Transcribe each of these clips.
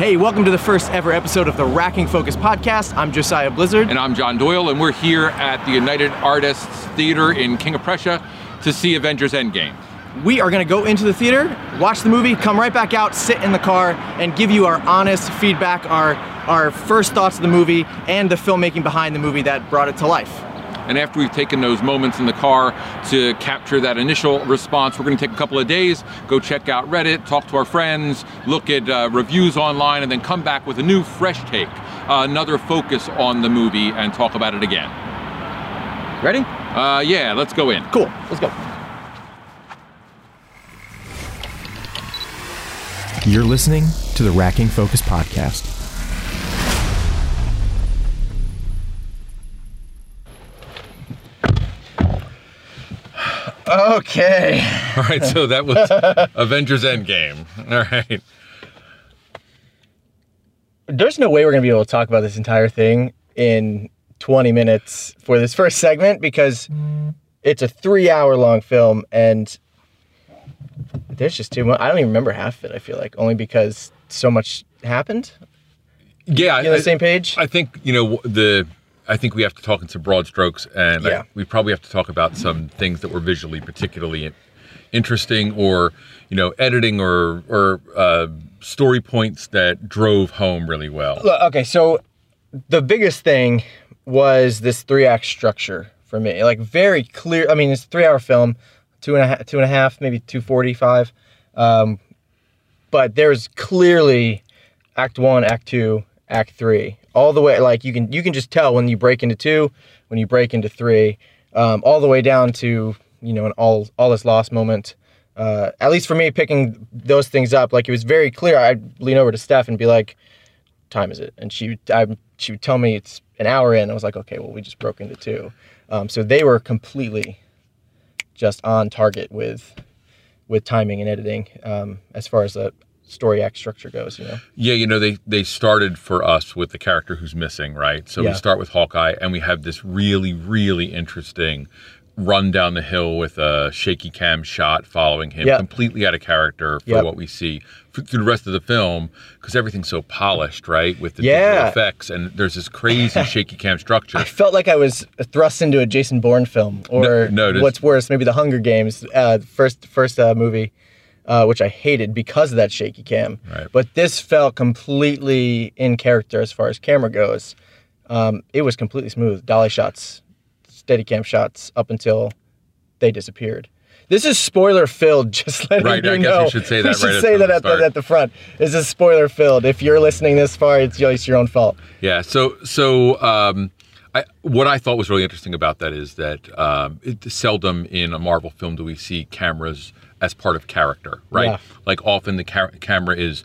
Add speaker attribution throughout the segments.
Speaker 1: Hey, welcome to the first ever episode of the Racking Focus podcast. I'm Josiah Blizzard.
Speaker 2: And I'm John Doyle, and we're here at the United Artists Theater in King of Prussia to see Avengers Endgame.
Speaker 1: We are going to go into the theater, watch the movie, come right back out, sit in the car, and give you our honest feedback, our, our first thoughts of the movie, and the filmmaking behind the movie that brought it to life.
Speaker 2: And after we've taken those moments in the car to capture that initial response, we're going to take a couple of days, go check out Reddit, talk to our friends, look at uh, reviews online, and then come back with a new, fresh take, uh, another focus on the movie, and talk about it again.
Speaker 1: Ready?
Speaker 2: Uh, yeah, let's go in.
Speaker 1: Cool. Let's go.
Speaker 3: You're listening to the Racking Focus podcast.
Speaker 1: Okay.
Speaker 2: All right, so that was Avengers Endgame. All right.
Speaker 1: There's no way we're going to be able to talk about this entire thing in 20 minutes for this first segment because it's a three hour long film and there's just too much. I don't even remember half of it, I feel like, only because so much happened.
Speaker 2: Yeah,
Speaker 1: You on the same page?
Speaker 2: I think you know the. I think we have to talk in some broad strokes, and I- we probably have to talk about some things that were visually particularly interesting, or you know, editing or or uh, story points that drove home really well.
Speaker 1: Look, okay, so the biggest thing was this three act structure for me. Like very clear. I mean, it's a three hour film, two and a half, two and a half, maybe two forty five. Um, but there's clearly Act One, Act Two, Act Three, all the way. Like you can you can just tell when you break into two, when you break into three, um, all the way down to you know an all all is lost moment. Uh, at least for me, picking those things up, like it was very clear. I'd lean over to Steph and be like, time is it? And she I, she would tell me it's an hour in. I was like, okay, well, we just broke into two. Um, so they were completely just on target with with timing and editing um, as far as the story act structure goes. You know,
Speaker 2: Yeah, you know, they they started for us with the character who's missing, right? So
Speaker 1: Yeah.
Speaker 2: we start with Hawkeye, and we have this really really interesting run down the hill with a shaky cam shot following him,
Speaker 1: Yeah.
Speaker 2: completely out of character for
Speaker 1: Yep.
Speaker 2: what we see f- through the rest of the film because everything's so polished, right? With the
Speaker 1: Yeah.
Speaker 2: digital effects, and there's this crazy shaky cam structure.
Speaker 1: I felt like I was thrust into a Jason Bourne film, or
Speaker 2: no, is-
Speaker 1: what's worse, maybe the Hunger Games uh, first first uh, movie. Uh, which I hated because of that shaky cam.
Speaker 2: Right.
Speaker 1: But this felt completely in character as far as camera goes. Um, it was completely smooth. Dolly shots, steady cam shots up until they disappeared. This is spoiler filled. Just letting
Speaker 2: Right,
Speaker 1: you
Speaker 2: I guess
Speaker 1: know.
Speaker 2: we should say that
Speaker 1: should
Speaker 2: right at
Speaker 1: say
Speaker 2: the
Speaker 1: that at the, at the front. This is spoiler filled. If you're listening this far, it's, it's your own fault.
Speaker 2: Yeah. So so um, I, what I thought was really interesting about that is that um, it, seldom in a Marvel film do we see cameras as part of character, right?
Speaker 1: Yeah.
Speaker 2: Like often the ca- camera is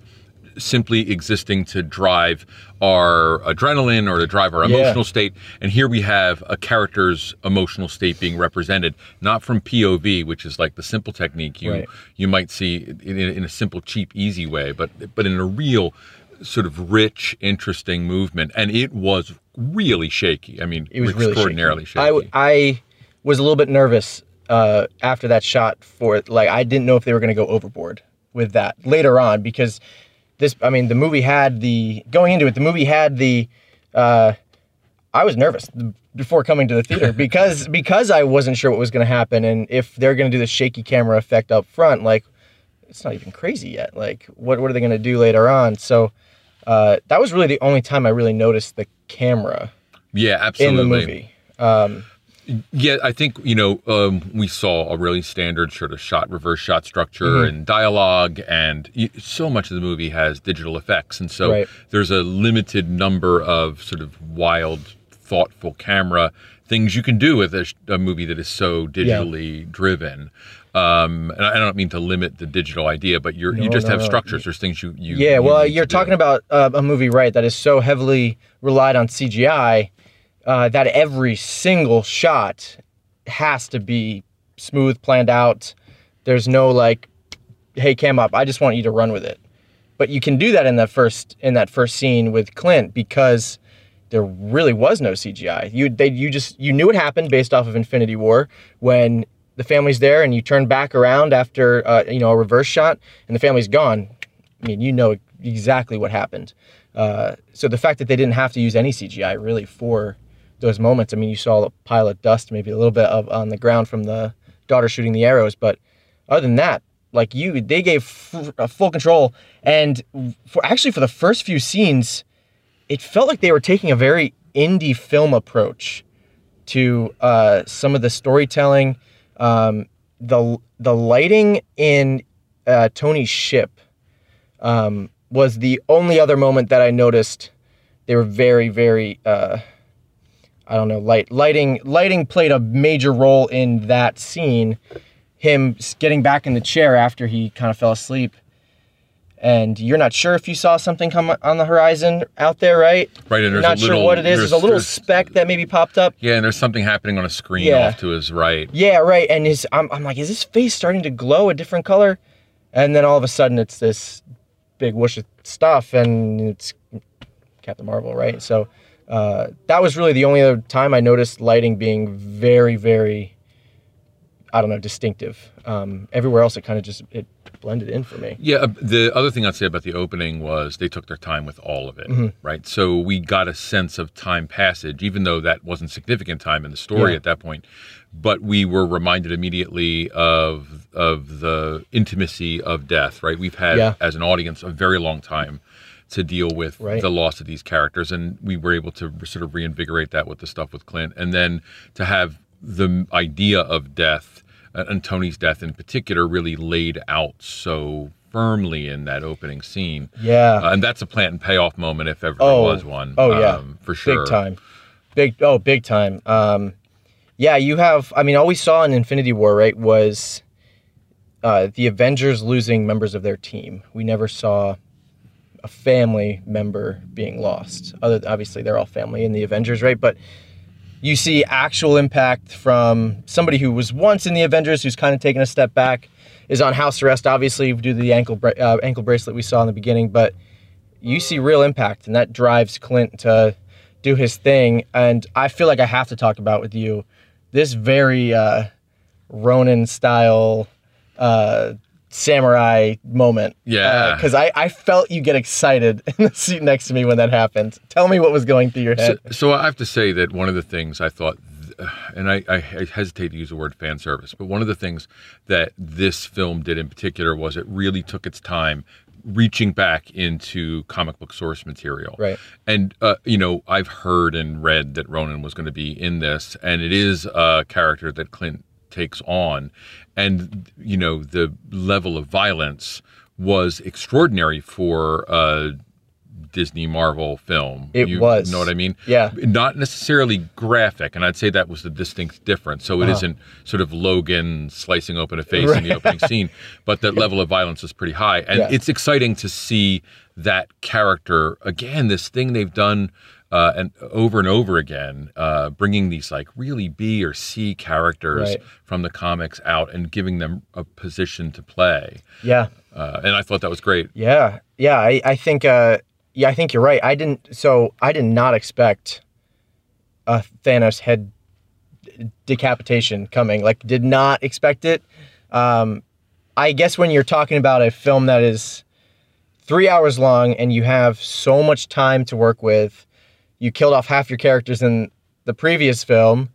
Speaker 2: simply existing to drive our adrenaline or to drive our
Speaker 1: Yeah.
Speaker 2: emotional state and here we have a character's emotional state being represented not from POV which is like the simple technique you
Speaker 1: Right.
Speaker 2: you might see in, in a simple cheap easy way but but in a real sort of rich interesting movement and it was really shaky i mean
Speaker 1: It was really
Speaker 2: extraordinarily
Speaker 1: shaky. I, I was a little bit nervous uh, after that shot for. Like I didn't know if they were going to go overboard with that later on because this. I mean, the movie had the going into it. The movie had the. Uh, I was nervous before coming to the theater because because I wasn't sure what was going to happen and if they're going to do the shaky camera effect up front. Like it's not even crazy yet. Like what what are they going to do later on? So. Uh, that was really the only time I really noticed the camera
Speaker 2: yeah absolutely in
Speaker 1: the movie. Um,
Speaker 2: Yeah, I think you know um, we saw a really standard sort of shot reverse shot structure
Speaker 1: Mm-hmm.
Speaker 2: and dialogue, and so much of the movie has digital effects, and so
Speaker 1: Right.
Speaker 2: there's a limited number of sort of wild, thoughtful camera things you can do with a, a movie that is so digitally driven. Um, and I I don't mean to limit the digital idea, but you're, you just
Speaker 1: no,
Speaker 2: have
Speaker 1: no.
Speaker 2: structures. There's things you, you
Speaker 1: Yeah,
Speaker 2: you
Speaker 1: well, you're
Speaker 2: do.
Speaker 1: talking about uh, a movie, right, that is so heavily relied on CGI uh, that every single shot has to be smooth, planned out. There's no like, hey, cam up, I just want you to run with it. But you can do that in that first in that first scene with Clint because there really was no CGI. You they you just you knew it happened based off of Infinity War when the family's there and you turn back around after uh, you know a reverse shot and the family's gone I mean, you know exactly what happened. Uh, so the fact that they didn't have to use any CGI really for those moments. I mean, you saw a pile of dust, maybe a little bit of on the ground from the daughter shooting the arrows, but other than that, like you, they gave f- uh, full control. And for actually for the first few scenes, it felt like they were taking a very indie film approach to uh, some of the storytelling. Um, the the lighting in uh, Tony's ship um, was the only other moment that I noticed. They were very very. Uh, I don't know. Light lighting lighting played a major role in that scene. Him getting back in the chair after he kind of fell asleep and you're not sure if you saw something come on the horizon out there, right?
Speaker 2: Right, and there's
Speaker 1: not sure
Speaker 2: little-
Speaker 1: what it is.
Speaker 2: there's-
Speaker 1: There's, a little
Speaker 2: there's-
Speaker 1: speck that maybe popped up.
Speaker 2: Yeah, and there's something happening on a screen
Speaker 1: Yeah.
Speaker 2: off to his right.
Speaker 1: Yeah, right. And his, I'm, I'm like, is his face starting to glow a different color? And then all of a sudden, it's this big whoosh of stuff, and it's Captain Marvel, right? So uh, that was really the only other time I noticed lighting being very, very, I don't know, distinctive. Um, everywhere else, it kind of just it blended in for me.
Speaker 2: Yeah, uh, the other thing I'd say about the opening was they took their time with all of it,
Speaker 1: Mm-hmm.
Speaker 2: right? So we got a sense of time passage, even though that wasn't significant time in the story
Speaker 1: Yeah.
Speaker 2: at that point. But we were reminded immediately of of the intimacy of death, right? We've had
Speaker 1: Yeah.
Speaker 2: as an audience a very long time to deal with
Speaker 1: Right.
Speaker 2: the loss of these characters, and we were able to sort of reinvigorate that with the stuff with Clint, and then to have the idea of death uh, and Tony's death in particular really laid out so firmly in that opening scene.
Speaker 1: Yeah.
Speaker 2: Uh, and that's a plant and payoff moment if ever
Speaker 1: Oh,
Speaker 2: there was one.
Speaker 1: Oh yeah,
Speaker 2: um, for sure.
Speaker 1: big time, big oh big time. Um, yeah, you have. I mean, all we saw in Infinity War, right, was uh, the Avengers losing members of their team. We never saw a family member being lost. Other obviously, they're all family in the Avengers, right? But you see actual impact from somebody who was once in the Avengers, who's kind of taken a step back, is on house arrest, obviously due to the ankle uh, ankle bracelet we saw in the beginning, but you see real impact, and that drives Clint to do his thing. And I feel like I have to talk about with you this very uh, Ronin style uh, samurai moment.
Speaker 2: Yeah.
Speaker 1: because I, I felt you get excited in the seat next to me when that happened. Tell me what was going through your head.
Speaker 2: So, so I have to say that one of the things I thought, and I, I hesitate to use the word fan service, but one of the things that this film did in particular was it really took its time reaching back into comic book source material.
Speaker 1: Right.
Speaker 2: And, uh, you know, I've heard and read that Ronin was going to be in this, and it is a character that Clint takes on. And, you know, the level of violence was extraordinary for a Disney Marvel film.
Speaker 1: It
Speaker 2: You
Speaker 1: was.
Speaker 2: know what I mean?
Speaker 1: Yeah.
Speaker 2: Not necessarily graphic, and I'd say that was the distinct difference. So it
Speaker 1: Uh-huh.
Speaker 2: not sort of Logan slicing open a face in the opening scene, but the level of violence is pretty high, and
Speaker 1: Yeah.
Speaker 2: it's exciting to see that character again. This thing they've done. Uh, and over and over again, uh, bringing these like really B or C characters
Speaker 1: Right.
Speaker 2: from the comics out and giving them a position to play,
Speaker 1: Yeah.
Speaker 2: uh, and I thought that was great.
Speaker 1: Yeah, yeah. I, I think uh, yeah, I think you're right. I didn't. So I did not expect a Thanos head decapitation coming. Like, did not expect it. Um, I guess when you're talking about a film that is three hours long and you have so much time to work with, you killed off half your characters in the previous film.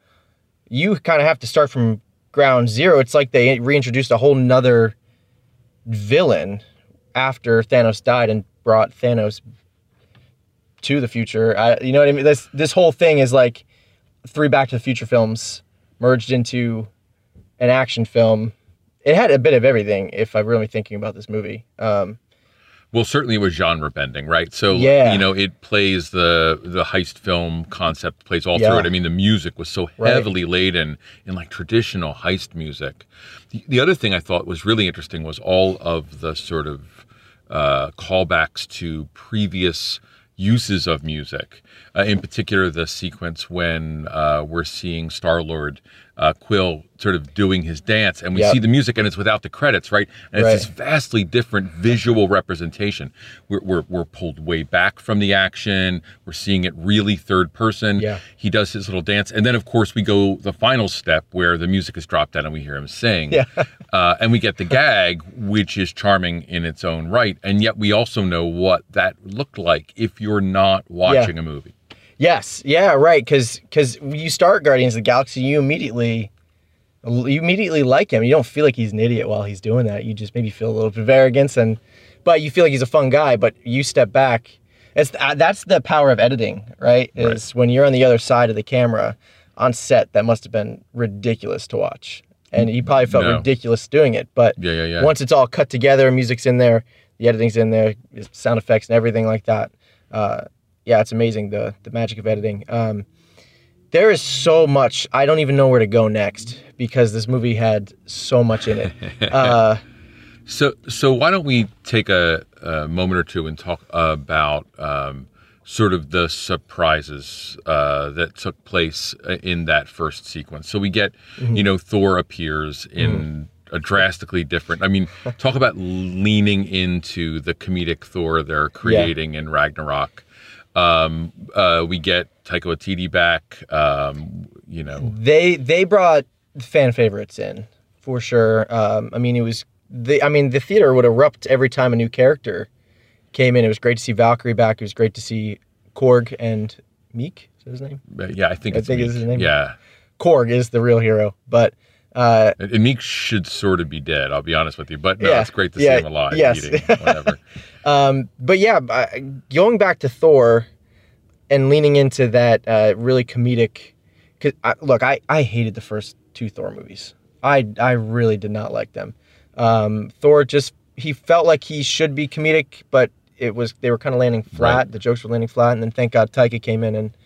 Speaker 1: You kind of have to start from ground zero. It's like they reintroduced a whole nother villain after Thanos died and brought Thanos to the future. I, you know what I mean? This this whole thing is like three Back to the Future films merged into an action film. It had a bit of everything. If I'm really thinking about this movie, um,
Speaker 2: Well, certainly it was genre bending, right? So
Speaker 1: Yeah.
Speaker 2: you know, it plays the the heist film concept plays all
Speaker 1: Yeah.
Speaker 2: through it. I mean, the music was so
Speaker 1: Right.
Speaker 2: heavily laden in like traditional heist music. The, the other thing I thought was really interesting was all of the sort of uh, callbacks to previous uses of music. Uh, in particular, the sequence when uh, we're seeing Star Lord uh, Quill sort of doing his dance, and we
Speaker 1: Yep.
Speaker 2: see the music, and it's without the credits, right? And it's
Speaker 1: Right.
Speaker 2: this vastly different visual representation. We're, we're, we're pulled way back from the action. We're seeing it really third person.
Speaker 1: Yeah.
Speaker 2: He does his little dance, and then of course we go the final step where the music is dropped down and we hear him sing.
Speaker 1: Yeah.
Speaker 2: uh, and we get the gag, which is charming in its own right, and yet we also know what that looked like if you're not watching a movie.
Speaker 1: Yes, yeah, right. Because because you start Guardians of the Galaxy, you immediately you immediately like him. You don't feel like he's an idiot while he's doing that. You just maybe feel a little bit of arrogance, and but you feel like he's a fun guy. But you step back. It's uh, that's the power of editing, right? Is when you're on the other side of the camera on set. That must have been ridiculous to watch, and you probably felt
Speaker 2: No.
Speaker 1: ridiculous doing it. But
Speaker 2: Yeah, yeah, yeah.
Speaker 1: once it's all cut together, music's in there, the editing's in there, sound effects and everything like that. Uh, yeah, it's amazing the the magic of editing. Um, there is so much. I don't even know where to go next because this movie had so much in it. Uh,
Speaker 2: So, so why don't we take a, a moment or two and talk about um, sort of the surprises uh, that took place in that first sequence? So we get,
Speaker 1: Mm-hmm.
Speaker 2: you know, Thor appears in a drastically different. I mean, talk about leaning into the comedic Thor they're creating in Ragnarok. Um, uh, we get Taika Waititi back. Um, you know,
Speaker 1: they they brought fan favorites in for sure. Um, I mean, it was the. I mean, the theater would erupt every time a new character came in. It was great to see Valkyrie back. It was great to see Korg and Miek. Is that his name?
Speaker 2: yeah, I think
Speaker 1: I
Speaker 2: it's
Speaker 1: think
Speaker 2: Miek.
Speaker 1: his name.
Speaker 2: Yeah.
Speaker 1: Korg is the real hero, but uh,
Speaker 2: And Miek should sort of be dead. I'll be honest with you, but no,
Speaker 1: Yeah,
Speaker 2: it's great to
Speaker 1: yeah,
Speaker 2: see him alive,
Speaker 1: yes.
Speaker 2: eating whatever.
Speaker 1: Um, but yeah, going back to Thor and leaning into that uh, really comedic. Cause I, look, I, I hated the first two Thor movies. I I really did not like them. Um, Thor just he felt like he should be comedic, but it was they were kind of landing flat.
Speaker 2: Right.
Speaker 1: The jokes were landing flat, and then thank God Taika came in and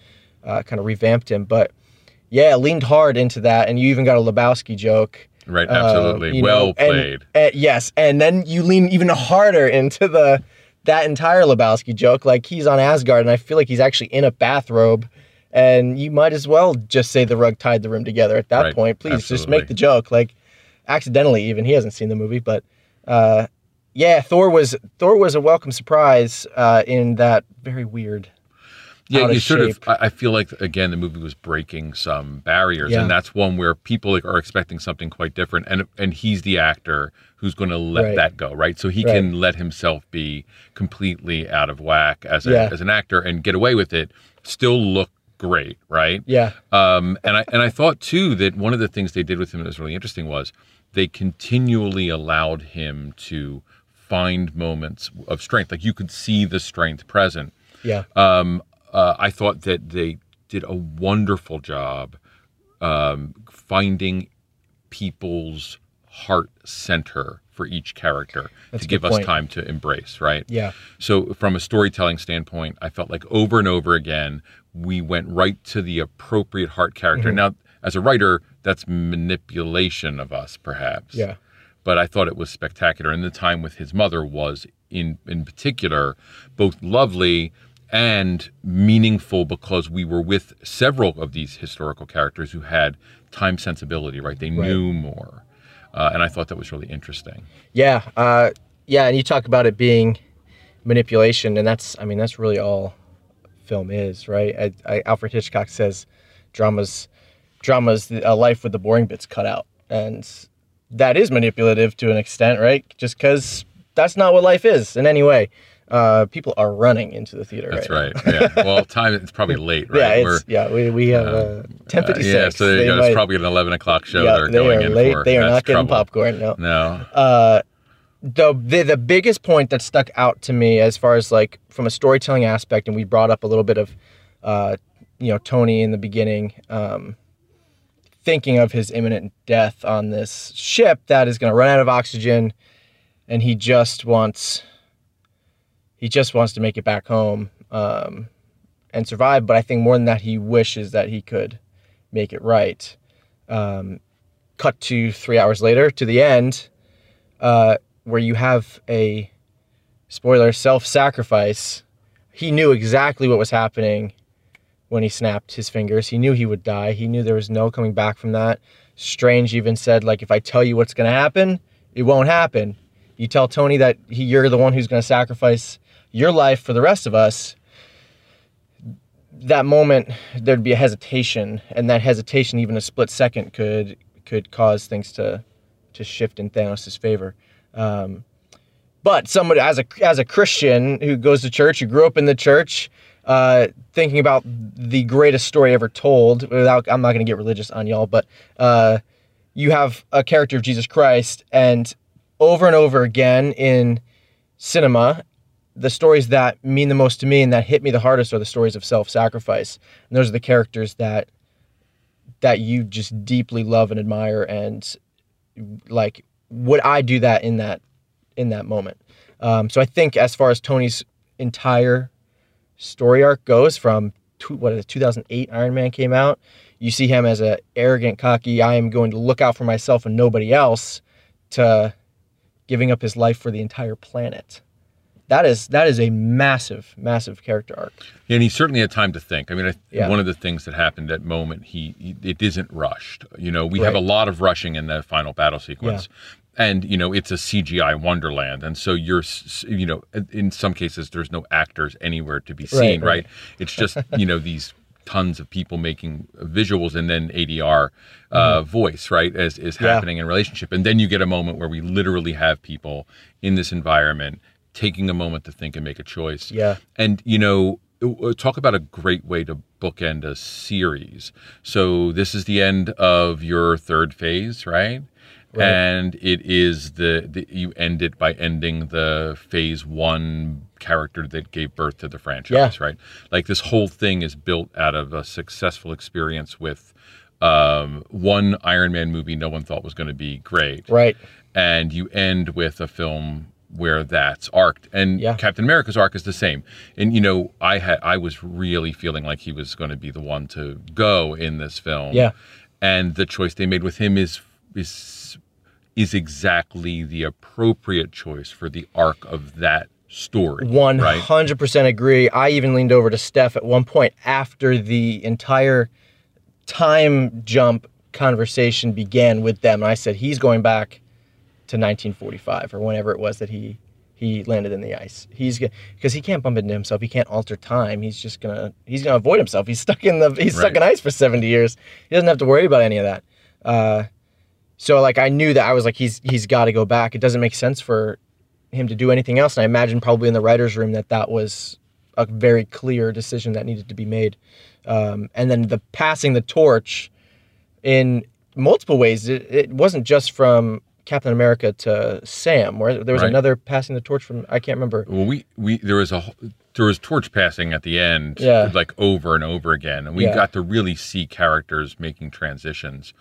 Speaker 1: uh, kind of revamped him. But yeah, leaned hard into that, and you even got a Lebowski joke.
Speaker 2: Right,
Speaker 1: Uh,
Speaker 2: absolutely.
Speaker 1: you
Speaker 2: well
Speaker 1: know,
Speaker 2: played.
Speaker 1: and- yes, and then you lean even harder into the that entire Lebowski joke. Like he's on Asgard, and I feel like he's actually in a bathrobe, and you might as well just say the rug tied the room together at that
Speaker 2: Right,
Speaker 1: point. Please just make the joke, like accidentally. Even he hasn't seen the movie, but uh, yeah, Thor was Thor was a welcome surprise uh, in that very weird.
Speaker 2: Yeah, you sort
Speaker 1: shape.
Speaker 2: of. I I feel like again the movie was breaking some barriers,
Speaker 1: Yeah.
Speaker 2: and that's one where people like, are expecting something quite different, and and he's the actor who's going to let
Speaker 1: Right.
Speaker 2: that go, right? So he
Speaker 1: Right.
Speaker 2: can let himself be completely out of whack as a,
Speaker 1: Yeah.
Speaker 2: as an actor and get away with it, still look great, right?
Speaker 1: Yeah,
Speaker 2: Um, and I and I thought too that one of the things they did with him that was really interesting was they continually allowed him to find moments of strength. Like you could see the strength present.
Speaker 1: yeah,
Speaker 2: Um, uh, I thought that they did a wonderful job um, finding people's heart center for each character
Speaker 1: That's
Speaker 2: to give
Speaker 1: good
Speaker 2: us time to embrace. Right.
Speaker 1: yeah,
Speaker 2: So, from a storytelling standpoint, I felt like over and over again, we went right to the appropriate heart character.
Speaker 1: Mm-hmm.
Speaker 2: Now, as a writer, that's manipulation of us, perhaps.
Speaker 1: yeah.
Speaker 2: But I thought it was spectacular. And the time with his mother was, in, in particular, both lovely and meaningful because we were with several of these historical characters who had time sensibility, right? They
Speaker 1: Right.
Speaker 2: knew more. Uh, and I thought that was really interesting.
Speaker 1: Yeah, uh, yeah, and you talk about it being manipulation, and that's, I mean, that's really all film is, right? I, I, Alfred Hitchcock says, "Dramas, dramas, a life with the boring bits cut out," and that is manipulative to an extent, right? Just because that's not what life is in any way. Uh, people are running into the theater.
Speaker 2: That's
Speaker 1: right.
Speaker 2: right. Yeah. Well, time it's probably late, right?
Speaker 1: Yeah,
Speaker 2: We're-
Speaker 1: it's, yeah, we, we have uh, ten fifty
Speaker 2: Uh,
Speaker 1: six.
Speaker 2: yeah, so there you go. It's probably an 11 o'clock show
Speaker 1: yeah,
Speaker 2: they're
Speaker 1: they
Speaker 2: going
Speaker 1: are
Speaker 2: in
Speaker 1: late.
Speaker 2: for.
Speaker 1: They are
Speaker 2: That's
Speaker 1: not getting
Speaker 2: trouble.
Speaker 1: popcorn. No.
Speaker 2: No.
Speaker 1: Uh, the, the the biggest point that stuck out to me as far as like from a storytelling aspect, and we brought up a little bit of, uh, you know, Tony in the beginning, um, thinking of his imminent death on this ship that is going to run out of oxygen, and he just wants, he just wants to make it back home um, and survive. But I think more than that, he wishes that he could make it right. Um, cut to three hours later to the end uh, where you have a spoiler self-sacrifice. He knew exactly what was happening when he snapped his fingers. He knew he would die. He knew there was no coming back from that. Strange even said like, if I tell you what's gonna happen, it won't happen. You tell Tony that he, you're the one who's gonna sacrifice your life for the rest of us. That moment, there'd be a hesitation, and that hesitation, even a split second, could could cause things to to shift in Thanos' favor. Um, but somebody as a as a Christian who goes to church, who grew up in the church, uh, thinking about the greatest story ever told. Without, I'm not going to get religious on y'all, but uh, you have a character of Jesus Christ, and over and over again in cinema, the stories that mean the most to me and that hit me the hardest are the stories of self-sacrifice. And those are the characters that that you just deeply love and admire, and like, would I do that in that in that moment. Um, so I think as far as Tony's entire story arc goes, from two, what is it, 2008 Iron Man came out, you see him as a arrogant, cocky, I am going to look out for myself and nobody else, to giving up his life for the entire planet. That is that is a massive, massive character arc.
Speaker 2: Yeah, and he certainly had time to think. I mean, I,
Speaker 1: Yeah.
Speaker 2: one of the things that happened at moment, he, he it isn't rushed. You know, we have a lot of rushing in the final battle sequence. And you know it's a CGI wonderland, and so you're, you know, in some cases there's no actors anywhere to be seen,
Speaker 1: right.
Speaker 2: right? It's just you know these tons of people making visuals and then ADR uh, voice, right, as is
Speaker 1: Mm-hmm. Yeah.
Speaker 2: happening in relationship, and then you get a moment where we literally have people in this environment taking a moment to think and make a choice.
Speaker 1: Yeah.
Speaker 2: And you know, talk about a great way to bookend a series. So this is the end of your third phase, right?
Speaker 1: Right.
Speaker 2: And it is the, the you end it by ending the phase one character that gave birth to the franchise, yeah. right? Like this whole thing is built out of a successful experience with um, one Iron Man movie no one thought was going to be great,
Speaker 1: Right.
Speaker 2: and you end with a film where that's arced and
Speaker 1: Yeah.
Speaker 2: captain america's arc is the same and you know i had i was really feeling like he was going to be the one to go in this film
Speaker 1: Yeah.
Speaker 2: and the choice they made with him is is is exactly the appropriate choice for the arc of that story
Speaker 1: hundred percent agree. I even leaned over to Steph at one point after the entire time jump conversation began with them. And I said he's going back to 1945 or whenever it was that he he landed in the ice. He's because he can't bump into himself. He can't alter time. He's just gonna he's gonna avoid himself. He's stuck in the he's stuck in ice for 70 years. He doesn't have to worry about any of that. Uh, so like I knew that I was like he's he's got to go back. It doesn't make sense for him to do anything else. And I imagine probably in the writers' room that that was a very clear decision that needed to be made. Um, and then the passing the torch in multiple ways. It, it wasn't just from Captain America to Sam, where there was
Speaker 2: Right.
Speaker 1: another passing the torch from I can't remember.
Speaker 2: well we we there was a there was torch passing at the end
Speaker 1: Yeah.
Speaker 2: like over and over again and we
Speaker 1: Yeah.
Speaker 2: got to really see characters making transitions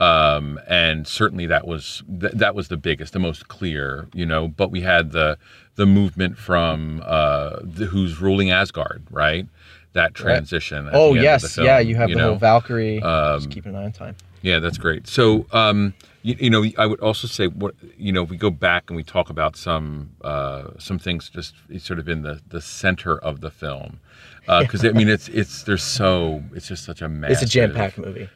Speaker 2: um and certainly that was th- that was the biggest the most clear you know but we had the the movement from uh the, who's ruling asgard right that transition at
Speaker 1: Oh
Speaker 2: the end of the
Speaker 1: yes,
Speaker 2: film,
Speaker 1: yeah, you have the
Speaker 2: know?
Speaker 1: whole Valkyrie.
Speaker 2: Um,
Speaker 1: just keeping an eye on time.
Speaker 2: Yeah, that's great. So, um, you, you know, I would also say, what you know, if we go back and we talk about some uh, some things just sort of in the the center of the film, because I mean, it's it's there's so it's just such a massive
Speaker 1: It's a jam-packed movie.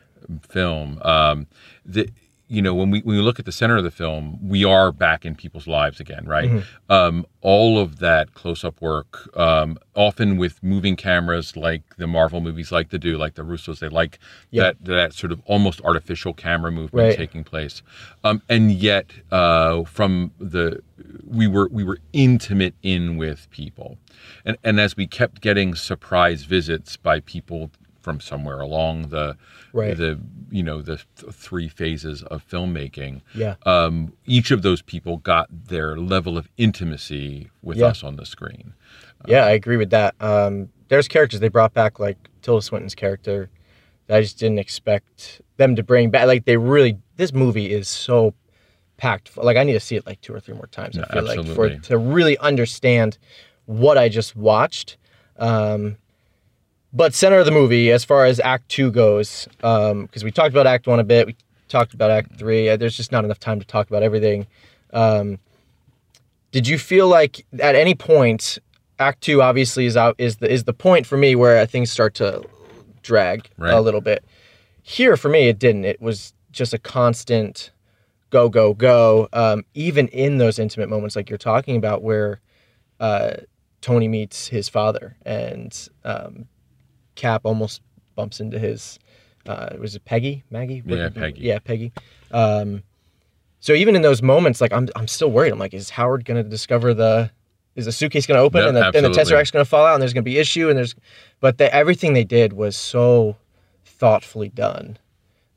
Speaker 2: film. Um, the you know when we when we look at the center of the film, we are back in people's lives again, right?
Speaker 1: Mm-hmm.
Speaker 2: Um, all of that close up work, um, often with moving cameras, like the Marvel movies like to do, like the Russos, they like
Speaker 1: Yeah.
Speaker 2: that that sort of almost artificial camera movement
Speaker 1: Right.
Speaker 2: taking place, um, and yet uh, from the we were we were intimate in with people, and and as we kept getting surprise visits by people from somewhere along the
Speaker 1: Right.
Speaker 2: the you know the th- three phases of filmmaking
Speaker 1: Yeah.
Speaker 2: um, each of those people got their level of intimacy with
Speaker 1: Yeah.
Speaker 2: us on the screen
Speaker 1: Yeah, I agree with that. Um, there's characters they brought back, like Tilda Swinton's character, that I just didn't expect them to bring back. Like they really, this movie is so packed. Like I need to see it like two or three more times. I feel like
Speaker 2: absolutely.
Speaker 1: for to really understand what I just watched. Um, but center of the movie, as far as Act Two goes, because we talked about Act One a bit, we talked about Act Three. Uh, There's just not enough time to talk about everything. Um, did you feel like at any point act two obviously is out is the is the point for me where things start to drag
Speaker 2: Right.
Speaker 1: a little bit here for me it didn't it was just a constant go go go. Um, even in those intimate moments, like you're talking about, where uh, Tony meets his father and um, Cap almost bumps into his. Uh, was it Peggy? Maggie? What-
Speaker 2: Yeah, Peggy.
Speaker 1: Yeah, Peggy. Um, so even in those moments, like I'm, I'm still worried. I'm like, is Howard gonna discover the? Is the suitcase gonna open
Speaker 2: No,
Speaker 1: and, the, and the. Tesseract's gonna fall out and there's gonna be issue and there's, but the, everything they did was so thoughtfully done.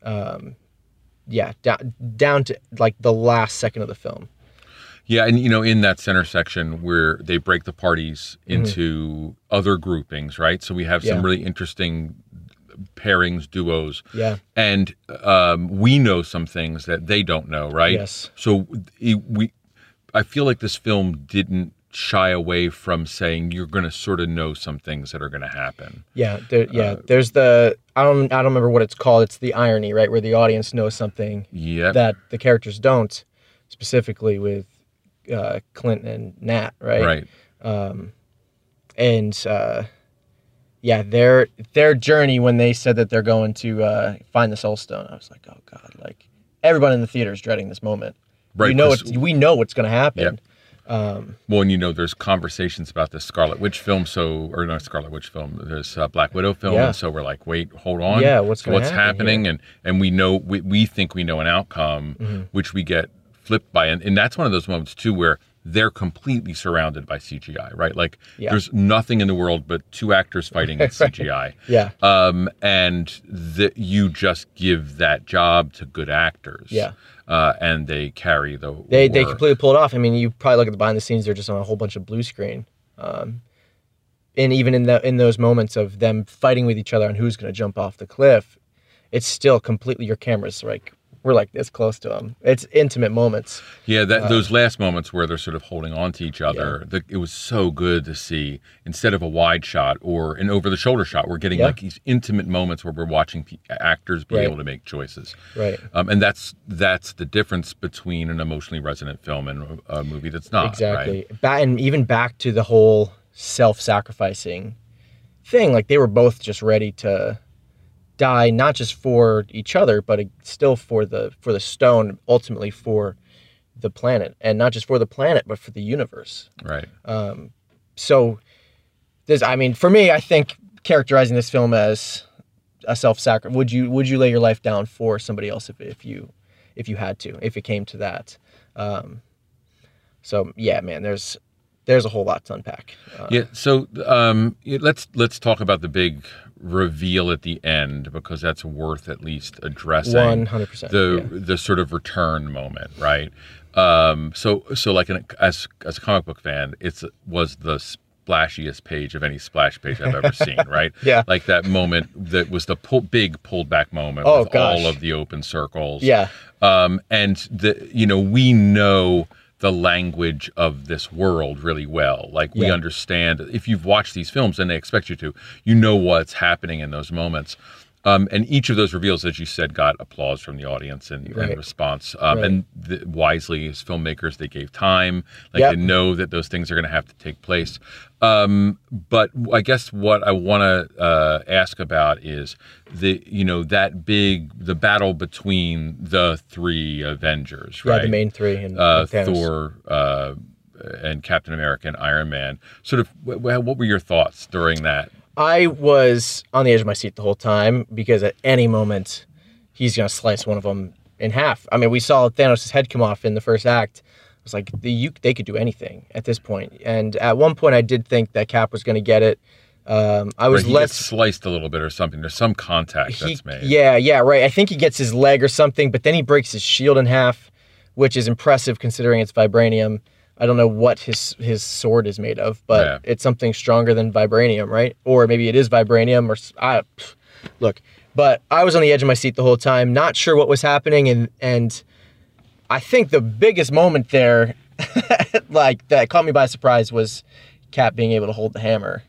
Speaker 1: Um, yeah, down down to like the last second of the film.
Speaker 2: Yeah, and you know, in that center section where they break the parties
Speaker 1: Mm-hmm.
Speaker 2: into other groupings, right? So we have some
Speaker 1: Yeah.
Speaker 2: really interesting pairings, duos,
Speaker 1: Yeah,
Speaker 2: and um, we know some things that they don't know, right?
Speaker 1: Yes.
Speaker 2: So it, we, I feel like this film didn't shy away from saying you're going to sort of know some things that are going to happen.
Speaker 1: yeah, there, yeah.
Speaker 2: Uh,
Speaker 1: there's the I don't I don't remember what it's called. It's the irony, right, where the audience knows something
Speaker 2: Yep.
Speaker 1: that the characters don't, specifically with uh, Clint and Nat, right?
Speaker 2: right.
Speaker 1: Um, and uh, yeah, their their journey when they said that they're going to uh, find the Soul Stone, I was like, oh god, like everyone in the theater is dreading this moment.
Speaker 2: Right,
Speaker 1: we know it's we know what's going to happen.
Speaker 2: Yep. Well, and you know, there's conversations about this Scarlet Witch film, so or not Scarlet Witch film. There's uh, Black Widow film,
Speaker 1: Yeah.
Speaker 2: and so we're like, wait, hold on,
Speaker 1: Yeah, what's
Speaker 2: what's
Speaker 1: happen
Speaker 2: happening?
Speaker 1: here?
Speaker 2: And and we know we, we think we know an outcome,
Speaker 1: Mm-hmm.
Speaker 2: which we get flipped by, and, and that's one of those moments too where they're completely surrounded by CGI, right? Like
Speaker 1: Yeah.
Speaker 2: there's nothing in the world but two actors fighting in CGI.
Speaker 1: Yeah.
Speaker 2: Um, and that you just give that job to good actors.
Speaker 1: Yeah.
Speaker 2: Uh, and they carry the
Speaker 1: They they completely pull it off. I mean, you probably look at the behind the scenes; they're just on a whole bunch of blue screen. Um, and even in the in those moments of them fighting with each other on who's going to jump off the cliff, it's still completely your cameras like we're like this close to them. It's intimate moments.
Speaker 2: Yeah,
Speaker 1: Uh,
Speaker 2: that those last moments where they're sort of holding on to each other, the, it was so good to see. Instead of a wide shot or an over-the-shoulder shot, we're getting
Speaker 1: Yeah.
Speaker 2: like these intimate moments where we're watching pe- actors be
Speaker 1: Right.
Speaker 2: able to make choices.
Speaker 1: Right.
Speaker 2: Um, and that's that's the difference between an emotionally resonant film and a, a movie that's not.
Speaker 1: exactly
Speaker 2: Right?
Speaker 1: Ba- and even back to the whole self-sacrificing thing like they were both just ready to die not just for each other but still for the for the stone ultimately for the planet and not just for the planet but for the universe
Speaker 2: Right.
Speaker 1: Um, so this i mean for me i think characterizing this film as a self-sacrifice would you would you lay your life down for somebody else if, if you if you had to if it came to that um so yeah man there's there's a whole lot to unpack uh,
Speaker 2: Yeah. So um, let's let's talk about the big reveal at the end because that's worth at least addressing.
Speaker 1: 100%,
Speaker 2: The
Speaker 1: yeah.
Speaker 2: the sort of return moment, right? Um, so so like an, as as a comic book fan, it's was the splashiest page of any splash page I've ever seen, right?
Speaker 1: Yeah.
Speaker 2: Like that moment that was the pull, big pulled back moment
Speaker 1: Oh,
Speaker 2: with
Speaker 1: gosh.
Speaker 2: all of the open circles.
Speaker 1: Yeah.
Speaker 2: Um, and the you know we know the language of this world really well. Like we
Speaker 1: Yeah.
Speaker 2: understand if you've watched these films and they expect you to, you know what's happening in those moments. Um, and each of those reveals, as you said, got applause from the audience and, and response. Um,
Speaker 1: Right.
Speaker 2: And the, wisely, as filmmakers, they gave time. Like
Speaker 1: Yep.
Speaker 2: they know that those things are going to have to take place. Um, but I guess what I want to uh, ask about is the you know that big the battle between the three Avengers,
Speaker 1: yeah
Speaker 2: right?
Speaker 1: the main three and,
Speaker 2: uh,
Speaker 1: and
Speaker 2: Thor uh, and Captain America and Iron Man. Sort of, wh- wh- what were your thoughts during that?
Speaker 1: I was on the edge of my seat the whole time because at any moment he's gonna slice one of them in half. I mean, we saw Thanos' head come off in the first act. It was like the, you, they could do anything at this point. And at one point, I did think that Cap was gonna get it. Um, I was
Speaker 2: Right,
Speaker 1: less
Speaker 2: sliced a little bit or something. There's some contact
Speaker 1: he-
Speaker 2: that's made.
Speaker 1: Yeah, yeah, right. I think he gets his leg or something, but then he breaks his shield in half, which is impressive considering it's vibranium. I don't know what his his sword is made of, but
Speaker 2: Yeah.
Speaker 1: it's something stronger than vibranium, right? Or maybe it is vibranium, or I pff, look. But I was on the edge of my seat the whole time, not sure what was happening, and and I think the biggest moment there, like that caught me by surprise, was Cap being able to hold the hammer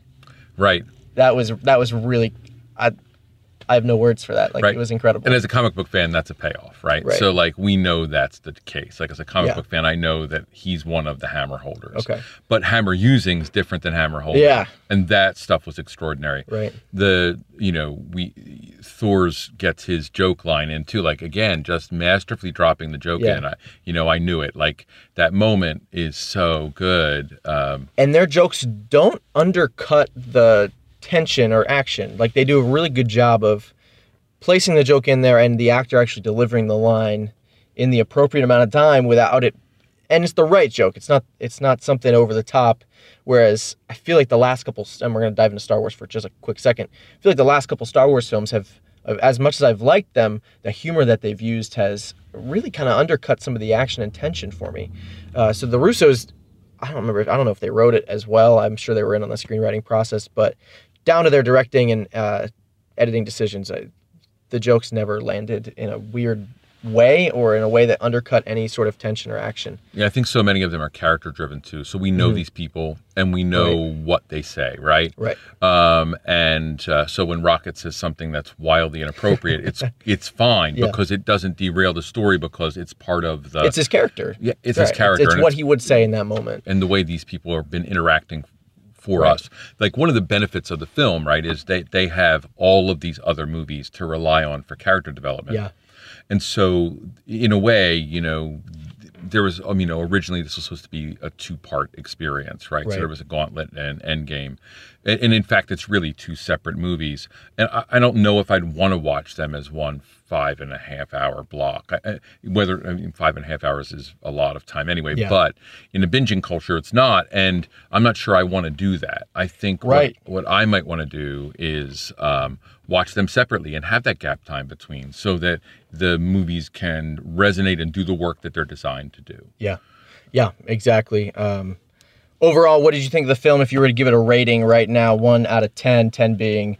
Speaker 2: Right.
Speaker 1: that was that was really I I have no words for that. Like
Speaker 2: Right.
Speaker 1: it was incredible.
Speaker 2: And as a comic book fan, that's a payoff, right?
Speaker 1: Right.
Speaker 2: So, like, we know that's the case. Like, as a comic
Speaker 1: Yeah.
Speaker 2: book fan, I know that he's one of the hammer holders.
Speaker 1: Okay.
Speaker 2: But hammer using is different than hammer holding.
Speaker 1: Yeah.
Speaker 2: And that stuff was extraordinary.
Speaker 1: Right.
Speaker 2: The, you know, we, Thor's gets his joke line in too. Like again, just masterfully dropping the joke
Speaker 1: Yeah.
Speaker 2: in. I, you know, I knew it. Like that moment is so good. Um,
Speaker 1: and their jokes don't undercut the tension or action. Like they do a really good job of placing the joke in there and the actor actually delivering the line in the appropriate amount of time without it and it's the right joke. It's not it's not something over the top. Whereas I feel like the last couple and we're gonna dive into Star Wars for just a quick second. I feel like the last couple Star Wars films have as much as I've liked them, the humor that they've used has really kind of undercut some of the action and tension for me. Uh, so the Russos I don't remember. If, I don't know if they wrote it as well. I'm sure they were in on the screenwriting process, but down to their directing and uh, editing decisions, I, the jokes never landed in a weird way or in a way that undercut any sort of tension or action.
Speaker 2: yeah, I think so many of them are character driven too. So we know these people and we know what they say, right?
Speaker 1: Right.
Speaker 2: Um, and uh, so when Rocket says something that's wildly inappropriate, it's it's fine
Speaker 1: Yeah.
Speaker 2: because it doesn't derail the story because it's part of the
Speaker 1: It's his character.
Speaker 2: Yeah, it's his character,
Speaker 1: It's,
Speaker 2: and
Speaker 1: what
Speaker 2: it's-
Speaker 1: he would say in that moment.
Speaker 2: and the way these people have been interacting for
Speaker 1: Right.
Speaker 2: us. Like one of the benefits of the film, right, is they they have all of these other movies to rely on for character development.
Speaker 1: Yeah.
Speaker 2: And so, in a way, you know, there was, um, you know, originally this was supposed to be a two-part experience, right?
Speaker 1: Right.
Speaker 2: So there was a Gauntlet and Endgame, and, and in fact, it's really two separate movies. And I, I don't know if I'd want to watch them as one five and a half hour block. I, I, whether I mean, five and a half hours is a lot of time anyway,
Speaker 1: Yeah.
Speaker 2: but in a binging culture, it's not. And I'm not sure I want to do that. I think what- what I might want to do is um, watch them separately and have that gap time between so that the movies can resonate and do the work that they're designed to do.
Speaker 1: Yeah, yeah, exactly. Um, overall, what did you think of the film? If you were to give it a rating right now, one out of 10, 10 being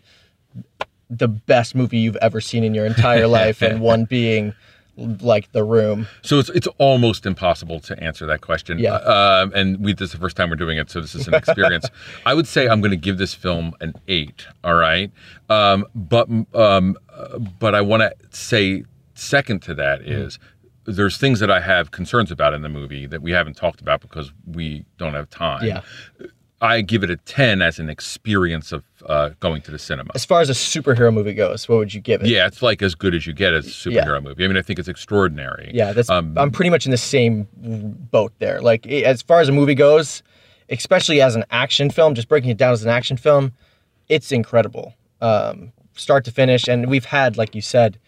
Speaker 1: the best movie you've ever seen in your entire life, and one being like The Room.
Speaker 2: So it's it's almost impossible to answer that question.
Speaker 1: Yeah.
Speaker 2: Um, and we this is the first time we're doing it, so this is an experience. I would say I'm going to give this film an eight. All right. Um, but um, uh, but I want to say second to that is Mm-hmm. there's things that I have concerns about in the movie that we haven't talked about because we don't have time.
Speaker 1: Yeah.
Speaker 2: I give it a 10 as an experience of uh, going to the cinema.
Speaker 1: As far as a superhero movie goes, what would you give it?
Speaker 2: Yeah, it's like as good as you get as a
Speaker 1: Yeah.
Speaker 2: superhero movie. I mean, I think it's extraordinary.
Speaker 1: Yeah, that's.
Speaker 2: Um,
Speaker 1: I'm pretty much in the same boat there. Like as far as a movie goes, especially as an action film, just breaking it down as an action film, it's incredible, um, start to finish. And we've had, like you said,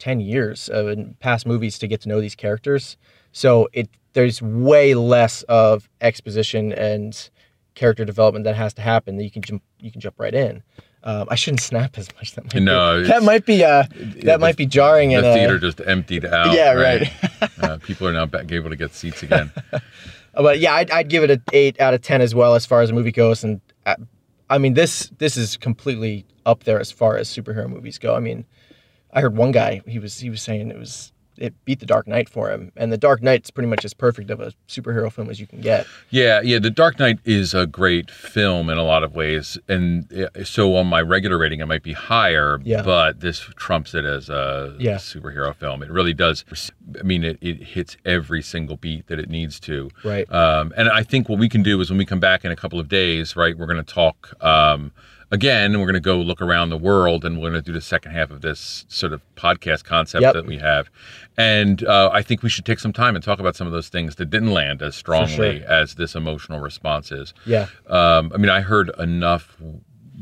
Speaker 1: ten years of in past movies to get to know these characters. So it there's way less of exposition and character development that has to happen. That you can jump you can jump right in. Um, I shouldn't snap as much. That might
Speaker 2: No,
Speaker 1: be, that might be uh, that might be jarring.
Speaker 2: the
Speaker 1: and uh,
Speaker 2: theater just emptied out.
Speaker 1: Yeah, right.
Speaker 2: uh, people are now back able to get seats again.
Speaker 1: But yeah, I'd, I'd give it an eight out of ten as well as far as a movie goes. And uh, I mean, this this is completely up there as far as superhero movies go. I mean, I heard one guy he was he was saying it was it beat the Dark Knight for him, and the Dark Knight's pretty much as perfect of a superhero film as you can get.
Speaker 2: yeah, yeah. The Dark Knight is a great film in a lot of ways, and uh, so on my regular rating, it might be higher.
Speaker 1: Yeah.
Speaker 2: But this trumps it as a
Speaker 1: Yeah.
Speaker 2: superhero film. It really does. I mean, it, it hits every single beat that it needs to.
Speaker 1: Right.
Speaker 2: Um, and I think what we can do is when we come back in a couple of days, right, we're going to talk um, again, we're going to go look around the world, and we're going to do the second half of this sort of podcast concept
Speaker 1: Yep.
Speaker 2: that we have. And uh, I think we should take some time and talk about some of those things that didn't land as strongly
Speaker 1: sure.
Speaker 2: as this emotional response is.
Speaker 1: Yeah.
Speaker 2: Um, I mean, I heard enough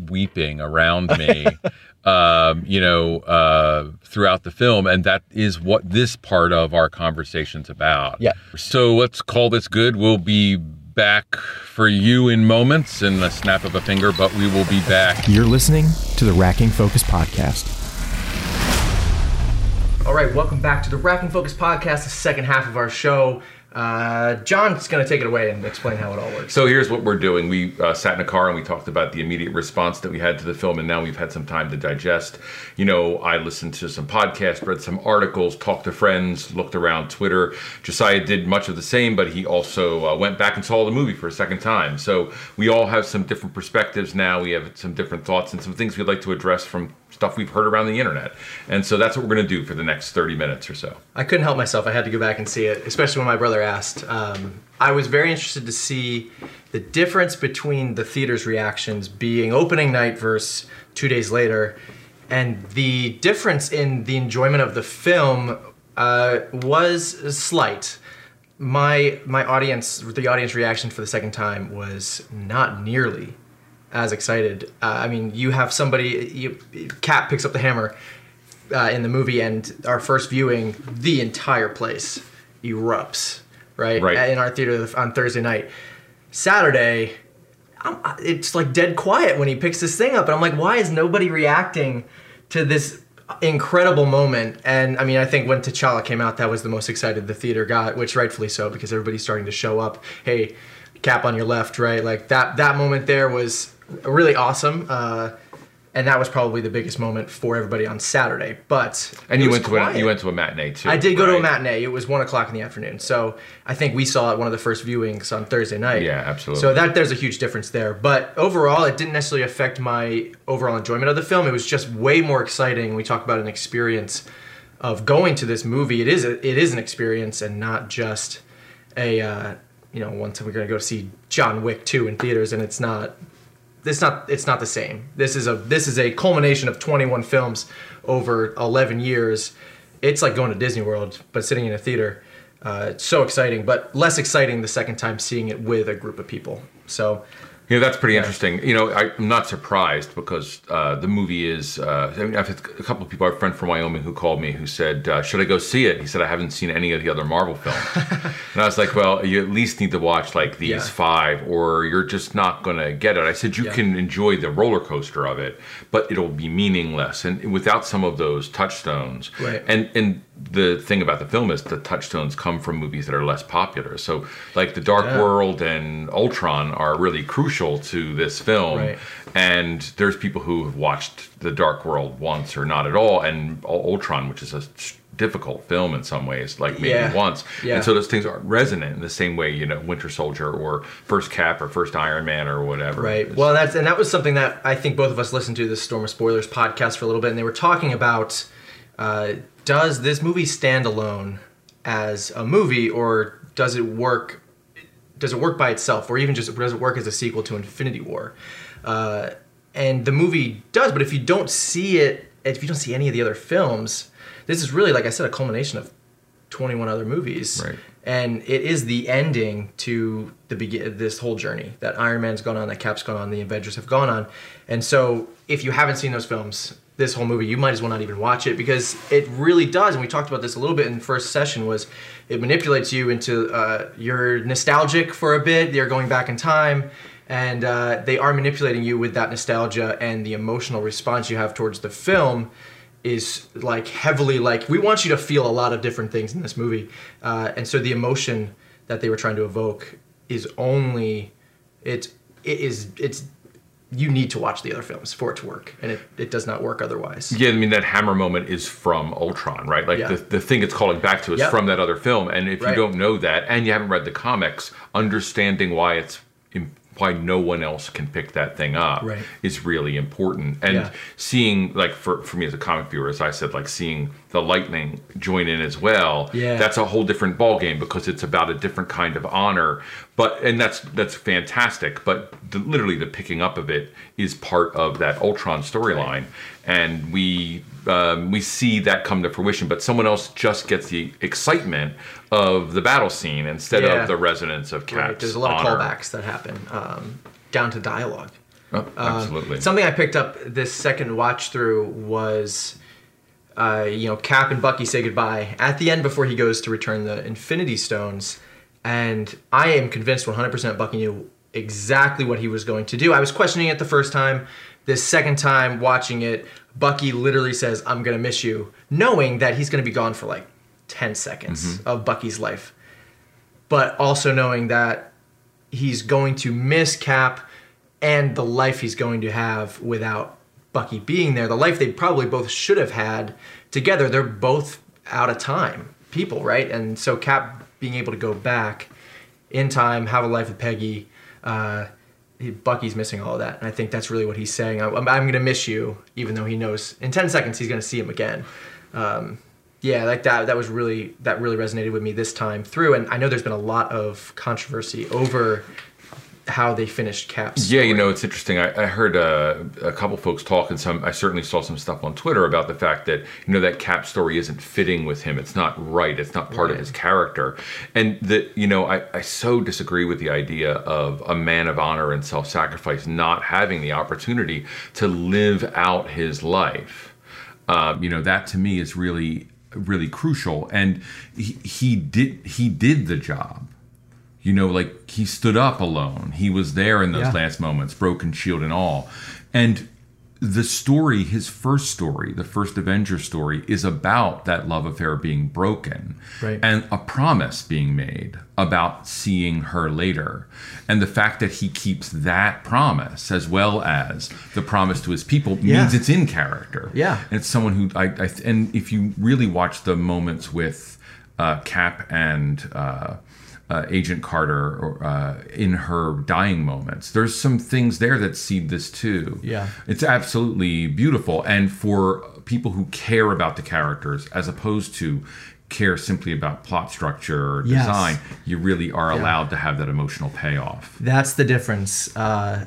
Speaker 2: weeping around me, um, you know, uh, throughout the film, and that is what this part of our conversation's about.
Speaker 1: Yeah.
Speaker 2: So let's call this good. We'll be back for you in moments in the snap of a finger, but we will be back.
Speaker 4: You're listening to the Racking Focus Podcast.
Speaker 1: All right, welcome back to the Racking Focus podcast, the second half of our show. Uh, John's going to take it away and explain how it all works.
Speaker 2: So here's what we're doing. We uh, sat in a car and we talked about the immediate response that we had to the film, and now we've had some time to digest. You know, I listened to some podcasts, read some articles, talked to friends, looked around Twitter. Josiah did much of the same, but he also uh, went back and saw the movie for a second time. So we all have some different perspectives now. We have some different thoughts and some things we'd like to address from stuff we've heard around the internet. And so that's what we're going to do for the next 30 minutes or so.
Speaker 1: I couldn't help myself. I had to go back and see it, especially when my brother asked. Um, I was very interested to see the difference between the theater's reactions being opening night versus two days later. and the difference in the enjoyment of the film uh, was slight. My my audience, the audience reaction for the second time was not nearly as excited. Uh, I mean, you have somebody, you, Cap picks up the hammer uh, in the movie, and our first viewing, the entire place erupts, right?
Speaker 2: Right.
Speaker 1: In our theater on Thursday night. Saturday, I'm, it's like dead quiet when he picks this thing up, and I'm like, why is nobody reacting to this incredible moment? And I mean, I think when T'Challa came out, that was the most excited the theater got, which rightfully so because everybody's starting to show up. Hey, Cap on your left, right? Like that that moment there was really awesome. Uh, and that was probably the biggest moment for everybody on Saturday. But
Speaker 2: And you went to a, you went to a matinee too.
Speaker 1: I did go to a matinee. It was one o'clock in the afternoon, so I think we saw it one of the first viewings on Thursday night.
Speaker 2: Yeah, absolutely.
Speaker 1: So that there's a huge difference there. But overall, it didn't necessarily affect my overall enjoyment of the film. It was just way more exciting. We talk about an experience of going to this movie. It is a, it is an experience and not just a uh, you know time we're gonna go see John Wick two in theaters and it's not it's not it's not the same. This is a this is a culmination of 21 films over 11 years. It's like going to Disney World, but sitting in a theater. Uh, it's so exciting, but less exciting the second time seeing it with a group of people. So
Speaker 2: Yeah, that's pretty interesting. You know, I, I'm not surprised because uh, the movie is. Uh, I mean, I've had a couple of people, I have a friend from Wyoming who called me who said, uh, "Should I go see it?" He said, "I haven't seen any of the other Marvel films," and I was like, "Well, you at least need to watch like these
Speaker 1: Yeah.
Speaker 2: five, or you're just not gonna get it." I said, "You
Speaker 1: Yeah.
Speaker 2: can enjoy the roller coaster of it, but it'll be meaningless, and without some of those touchstones."
Speaker 1: Right.
Speaker 2: And and the thing about the film is the touchstones come from movies that are less popular. So, like The Dark
Speaker 1: Yeah.
Speaker 2: World and Ultron are really crucial to this film.
Speaker 1: Right.
Speaker 2: And there's people who have watched The Dark World once or not at all, and Ultron, which is a difficult film in some ways, like maybe
Speaker 1: Yeah.
Speaker 2: once.
Speaker 1: Yeah.
Speaker 2: And so those things aren't resonant in the same way, you know, Winter Soldier or First Cap or First Iron Man or whatever.
Speaker 1: Right. Well, that's and that was something that I think both of us listened to the Storm of Spoilers podcast for a little bit, and they were talking about uh, does this movie stand alone as a movie, or does it work? Does it work by itself, or even just does it work as a sequel to Infinity War? Uh, and the movie does, but if you don't see it, if you don't see any of the other films, this is really, like I said, a culmination of 21 other movies.
Speaker 2: Right.
Speaker 1: And it is the ending to the begin this whole journey that Iron Man's gone on, that Cap's gone on, the Avengers have gone on. And so if you haven't seen those films, this whole movie, you might as well not even watch it because it really does. And we talked about this a little bit in the first session was it manipulates you into uh, you're nostalgic for a bit, you're going back in time and uh, they are manipulating you with that nostalgia and the emotional response you have towards the film is like heavily like we want you to feel a lot of different things in this movie uh, and so the emotion that they were trying to evoke is only it it is it's you need to watch the other films for it to work and it, it does not work otherwise
Speaker 2: Yeah, I mean that hammer moment is from Ultron, right? Like
Speaker 1: Yeah.
Speaker 2: the, the thing it's calling back to is
Speaker 1: Yep.
Speaker 2: from that other film. And if
Speaker 1: Right.
Speaker 2: you don't know that and you haven't read the comics, understanding why it's why no one else can pick that thing up
Speaker 1: Right.
Speaker 2: is really important. And
Speaker 1: Yeah.
Speaker 2: seeing like for, for me as a comic viewer, as I said, like seeing the lightning join in as well,
Speaker 1: Yeah.
Speaker 2: that's a whole different ballgame because it's about a different kind of honor. But and that's that's fantastic. But the, literally the picking up of it is part of that Ultron storyline, and we um, we see that come to fruition. But someone else just gets the excitement of the battle scene instead
Speaker 1: Yeah.
Speaker 2: of the resonance of Cap's
Speaker 1: right there's a lot
Speaker 2: honor.
Speaker 1: of callbacks that happen um, down to dialogue
Speaker 2: Oh, absolutely.
Speaker 1: Something I picked up this second watch through was, uh, you know, Cap and Bucky say goodbye at the end before he goes to return the Infinity Stones, and I am convinced 100% Bucky knew exactly what he was going to do. I was questioning it the first time. This second time watching it, Bucky literally says, "I'm gonna miss you," knowing that he's gonna be gone for like 10 seconds of Bucky's life, but also knowing that he's going to miss Cap and the life he's going to have without Bucky being there. The life they probably both should have had together. They're both out of time people, right? And so Cap being able to go back in time, have a life with Peggy, uh, Bucky's missing all of that. And I think that's really what he's saying. I'm, I'm going to miss you, even though he knows in 10 seconds he's going to see him again. Um, yeah, like that. That was really that really resonated with me this time through. And I know there's been a lot of controversy over how they finished Cap's.
Speaker 2: Yeah, you know, it's interesting. I, I heard uh, a couple folks talk, and some I certainly saw some stuff on Twitter about the fact that you know that Cap story isn't fitting with him. It's not right. It's not part of his character, and that you know, I, I so disagree with the idea of a man of honor and self-sacrifice not having the opportunity to live out his life. Um, you know, that to me is really really crucial, and he, he did he did the job. You know like he stood up alone. He was there in those
Speaker 1: Yeah.
Speaker 2: last moments broken shield and all. And the story his first story the first avenger story is about that love affair being broken
Speaker 1: Right.
Speaker 2: and a promise being made about seeing her later and the fact that he keeps that promise as well as the promise to his people
Speaker 1: Yeah.
Speaker 2: means it's in character
Speaker 1: Yeah.
Speaker 2: and it's someone who I, I and if you really watch the moments with uh, Cap and uh, uh, Agent Carter or, uh, in her dying moments, there's some things there that seed this too.
Speaker 1: Yeah.
Speaker 2: it's absolutely beautiful, and for people who care about the characters as opposed to care simply about plot structure or
Speaker 1: Yes.
Speaker 2: design, you really are allowed to have that emotional payoff.
Speaker 1: That's the difference. Uh,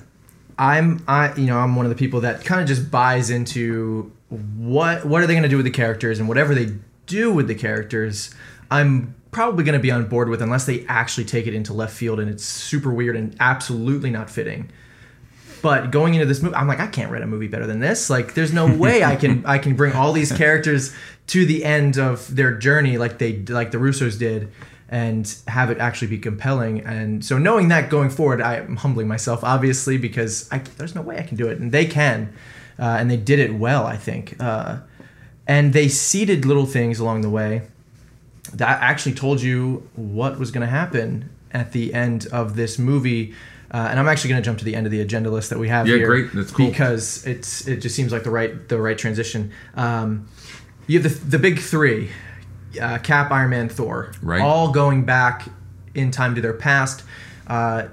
Speaker 1: I'm I you know I'm one of the people that kind of just buys into what what are they going to do with the characters and whatever they do with the characters, I'm probably going to be on board with unless they actually take it into left field and it's super weird and absolutely not fitting. But going into this movie, I'm like, I can't write a movie better than this. Like, there's no way I can I can bring all these characters to the end of their journey, like they like the Russos did, and have it actually be compelling. And so, knowing that going forward, I'm humbling myself, obviously, because I, there's no way I can do it, and they can, uh, and they did it well, I think. Uh, and they seeded little things along the way that actually told you what was going to happen at the end of this movie. Uh, and I'm actually going to jump to the end of the agenda list that we have
Speaker 2: Yeah,
Speaker 1: here.
Speaker 2: great. That's cool.
Speaker 1: Because it's it just seems like the right the right transition. Um, you have the the big three: uh, Cap, Iron Man, Thor.
Speaker 2: Right.
Speaker 1: All going back in time to their past. Uh,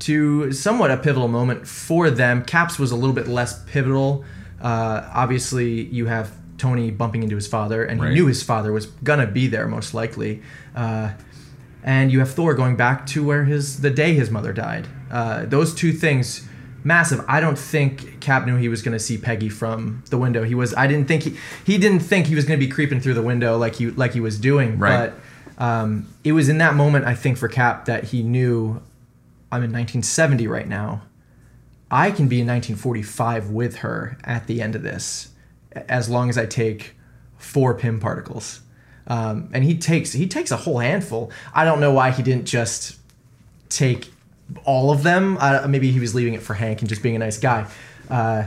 Speaker 1: to somewhat a pivotal moment for them. Caps was a little bit less pivotal. Uh, obviously, you have Tony bumping into his father, and
Speaker 2: Right.
Speaker 1: he knew his father was gonna be there most likely. Uh, and you have Thor going back to where his the day his mother died. Uh, those two things, massive. I don't think Cap knew he was gonna see Peggy from the window. He was. I didn't think he he didn't think he was gonna be creeping through the window like he like he was doing.
Speaker 2: Right.
Speaker 1: But um, it was in that moment I think for Cap that he knew I'm in 1970 right now. I can be in 1945 with her at the end of this, as long as I take four Pym particles. Um, and he takes he takes a whole handful. I don't know why he didn't just take all of them. Uh, maybe he was leaving it for Hank and just being a nice guy. Uh,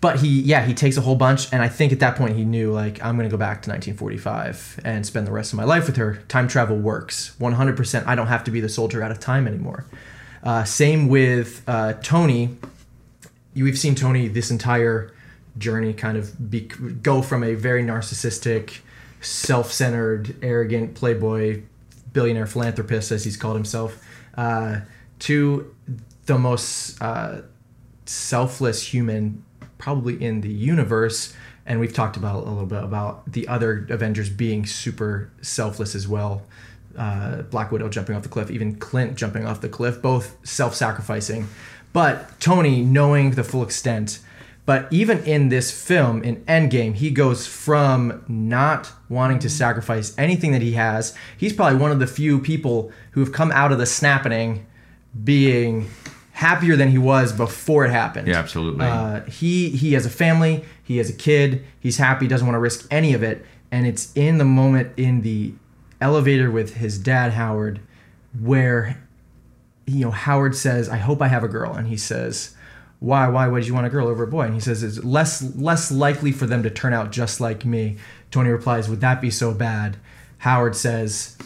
Speaker 1: but he yeah he takes a whole bunch and i think at that point he knew like i'm going to go back to 1945 and spend the rest of my life with her time travel works 100% i don't have to be the soldier out of time anymore uh, same with uh, tony we've seen tony this entire journey kind of be, go from a very narcissistic self-centered arrogant playboy billionaire philanthropist as he's called himself uh, to the most uh, selfless human probably in the universe. And we've talked about a little bit about the other avengers being super selfless as well. Uh, black widow jumping off the cliff even clint jumping off the cliff both self-sacrificing. But tony knowing the full extent but even in this film in endgame he goes from not wanting to sacrifice anything that he has he's probably one of the few people who have come out of the snapping being happier than he was before it happened.
Speaker 2: Yeah, absolutely.
Speaker 1: Uh, he he has a family. He has a kid. He's happy. Doesn't want to risk any of it. And it's in the moment in the elevator with his dad Howard, where you know Howard says, "I hope I have a girl," and he says. Why? Why would you want a girl over a boy? And he says it's less less likely for them to turn out just like me. Tony replies, "Would that be so bad?" Howard says,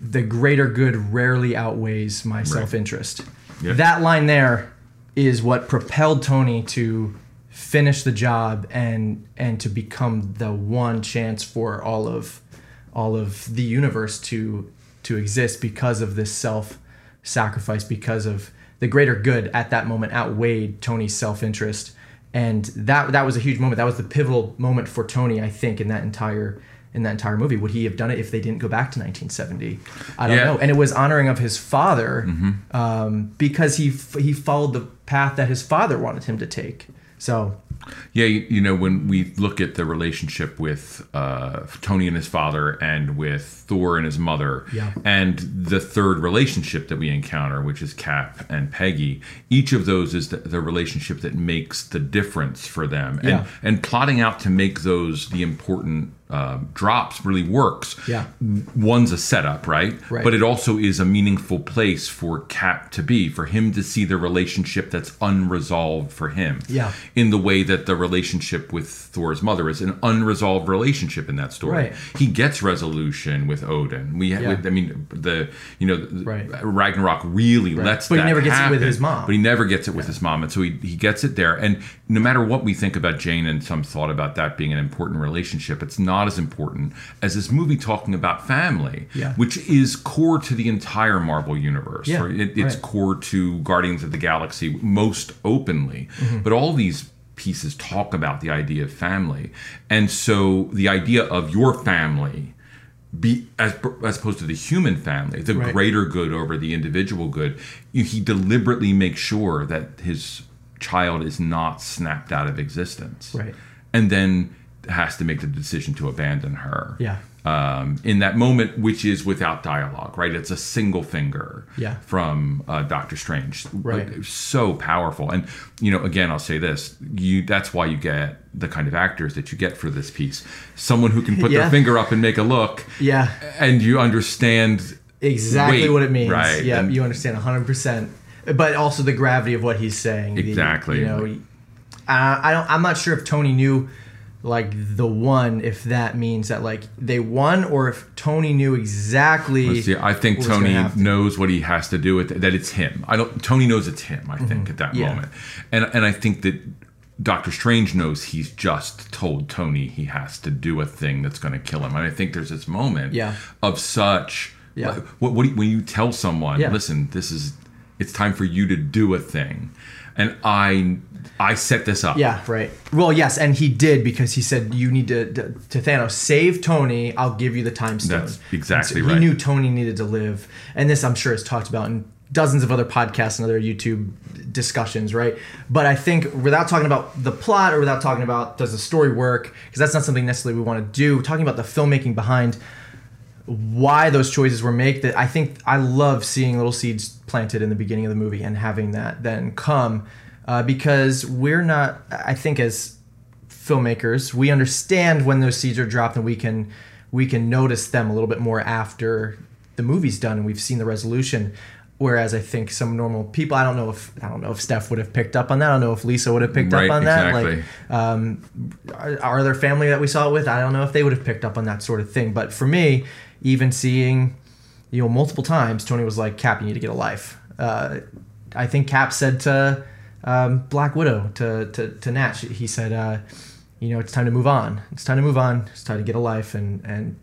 Speaker 1: "The greater good rarely outweighs my self-interest."
Speaker 2: Yep.
Speaker 1: That line there is what propelled Tony to finish the job and and to become the one chance for all of all of the universe to to exist because of this self sacrifice because of the greater good at that moment outweighed Tony's self-interest and that that was a huge moment that was the pivotal moment for Tony I think in that entire in that entire movie. Would he have done it if they didn't go back to 1970? I don't
Speaker 2: Yeah.
Speaker 1: know. And it was honoring of his father um, because he f- he followed the path that his father wanted him to take. So
Speaker 2: Yeah, you, you know, when we look at the relationship with uh, Tony and his father and with Thor and his mother,
Speaker 1: Yeah.
Speaker 2: and the third relationship that we encounter, which is Cap and Peggy, each of those is the, the relationship that makes the difference for them. And,
Speaker 1: Yeah.
Speaker 2: and plotting out to make those the important uh, drops really works.
Speaker 1: Yeah.
Speaker 2: One's a setup, right?
Speaker 1: Right.
Speaker 2: But it also is a meaningful place for Cap to be, for him to see the relationship that's unresolved for him
Speaker 1: Yeah.
Speaker 2: in the way that the relationship with Thor's mother is an unresolved relationship in that story.
Speaker 1: Right.
Speaker 2: He gets resolution with Odin. We,
Speaker 1: Yeah.
Speaker 2: I mean, the you know
Speaker 1: Right.
Speaker 2: Ragnarok really lets
Speaker 1: But he never gets it with his mom.
Speaker 2: But he never gets it with his mom, and so he he gets it there. And no matter what we think about Jane and some thought about that being an important relationship, it's not as important as this movie talking about family,
Speaker 1: Yeah.
Speaker 2: which is core to the entire Marvel universe.
Speaker 1: Yeah,
Speaker 2: right? It, it's
Speaker 1: right.
Speaker 2: core to Guardians of the Galaxy most openly.
Speaker 1: Mm-hmm.
Speaker 2: But all these pieces talk about the idea of family. And so the idea of your family be as, as opposed to the human family, the
Speaker 1: Right.
Speaker 2: greater good over the individual good, he deliberately makes sure that his child is not snapped out of existence.
Speaker 1: Right.
Speaker 2: And then has to make the decision to abandon her
Speaker 1: Yeah.
Speaker 2: um, in that moment, which is without dialogue, right? It's a single finger
Speaker 1: Yeah.
Speaker 2: from uh, Doctor Strange.
Speaker 1: Right.
Speaker 2: So powerful. And, you know, again, I'll say this you that's why you get the kind of actors that you get for this piece. Someone who can put
Speaker 1: Yeah.
Speaker 2: their finger up and make a look,
Speaker 1: yeah,
Speaker 2: and you understand
Speaker 1: exactly
Speaker 2: weight,
Speaker 1: what it means.
Speaker 2: Right.
Speaker 1: Yeah,
Speaker 2: And-
Speaker 1: you understand 100%. But also the gravity of what he's saying. The-
Speaker 2: Exactly.
Speaker 1: you know, uh, I don't. I'm not sure if Tony knew, like the one, if that means that like they won, or if Tony knew exactly.
Speaker 2: Let's see, I think Tony knows what he has to do with it, that it's him. I don't. Tony knows it's him. I think at that
Speaker 1: Mm-hmm. Yeah.
Speaker 2: moment, and and I think that Doctor Strange knows he's just told Tony he has to do a thing that's going to kill him. And I think there's this moment
Speaker 1: Yeah.
Speaker 2: of such.
Speaker 1: Yeah.
Speaker 2: like, what, what you- when you tell someone,
Speaker 1: Yeah.
Speaker 2: listen, this is it's time for you to do a thing, and I I set this up.
Speaker 1: Yeah, right. Well, yes, and he did because he said you need to to, to Thanos save Tony. I'll give you the time stone.
Speaker 2: That's exactly
Speaker 1: so
Speaker 2: right.
Speaker 1: He knew Tony needed to live, and this I'm sure is talked about in dozens of other podcasts and other YouTube discussions, right? But I think without talking about the plot or without talking about does the story work, because that's not something necessarily we want to do. Talking about the filmmaking behind why those choices were made that I think I love seeing little seeds planted in the beginning of the movie and having that then come uh, because we're not I think as filmmakers we understand when those seeds are dropped and we can we can notice them a little bit more after the movie's done and we've seen the resolution. Whereas I think some normal people I don't know if I don't know if Steph would have picked up on that. I don't know if Lisa would have picked
Speaker 2: Right,
Speaker 1: up on that. Like um, our, our other family that we saw it with, I don't know if they would have picked up on that sort of thing. But for me, even seeing, you know, multiple times, Tony was like, "Cap, you need to get a life." Uh, I think Cap said to um, Black Widow to to to Nat, he said, uh, "You know, it's time to move on. It's time to move on. It's time to get a life and and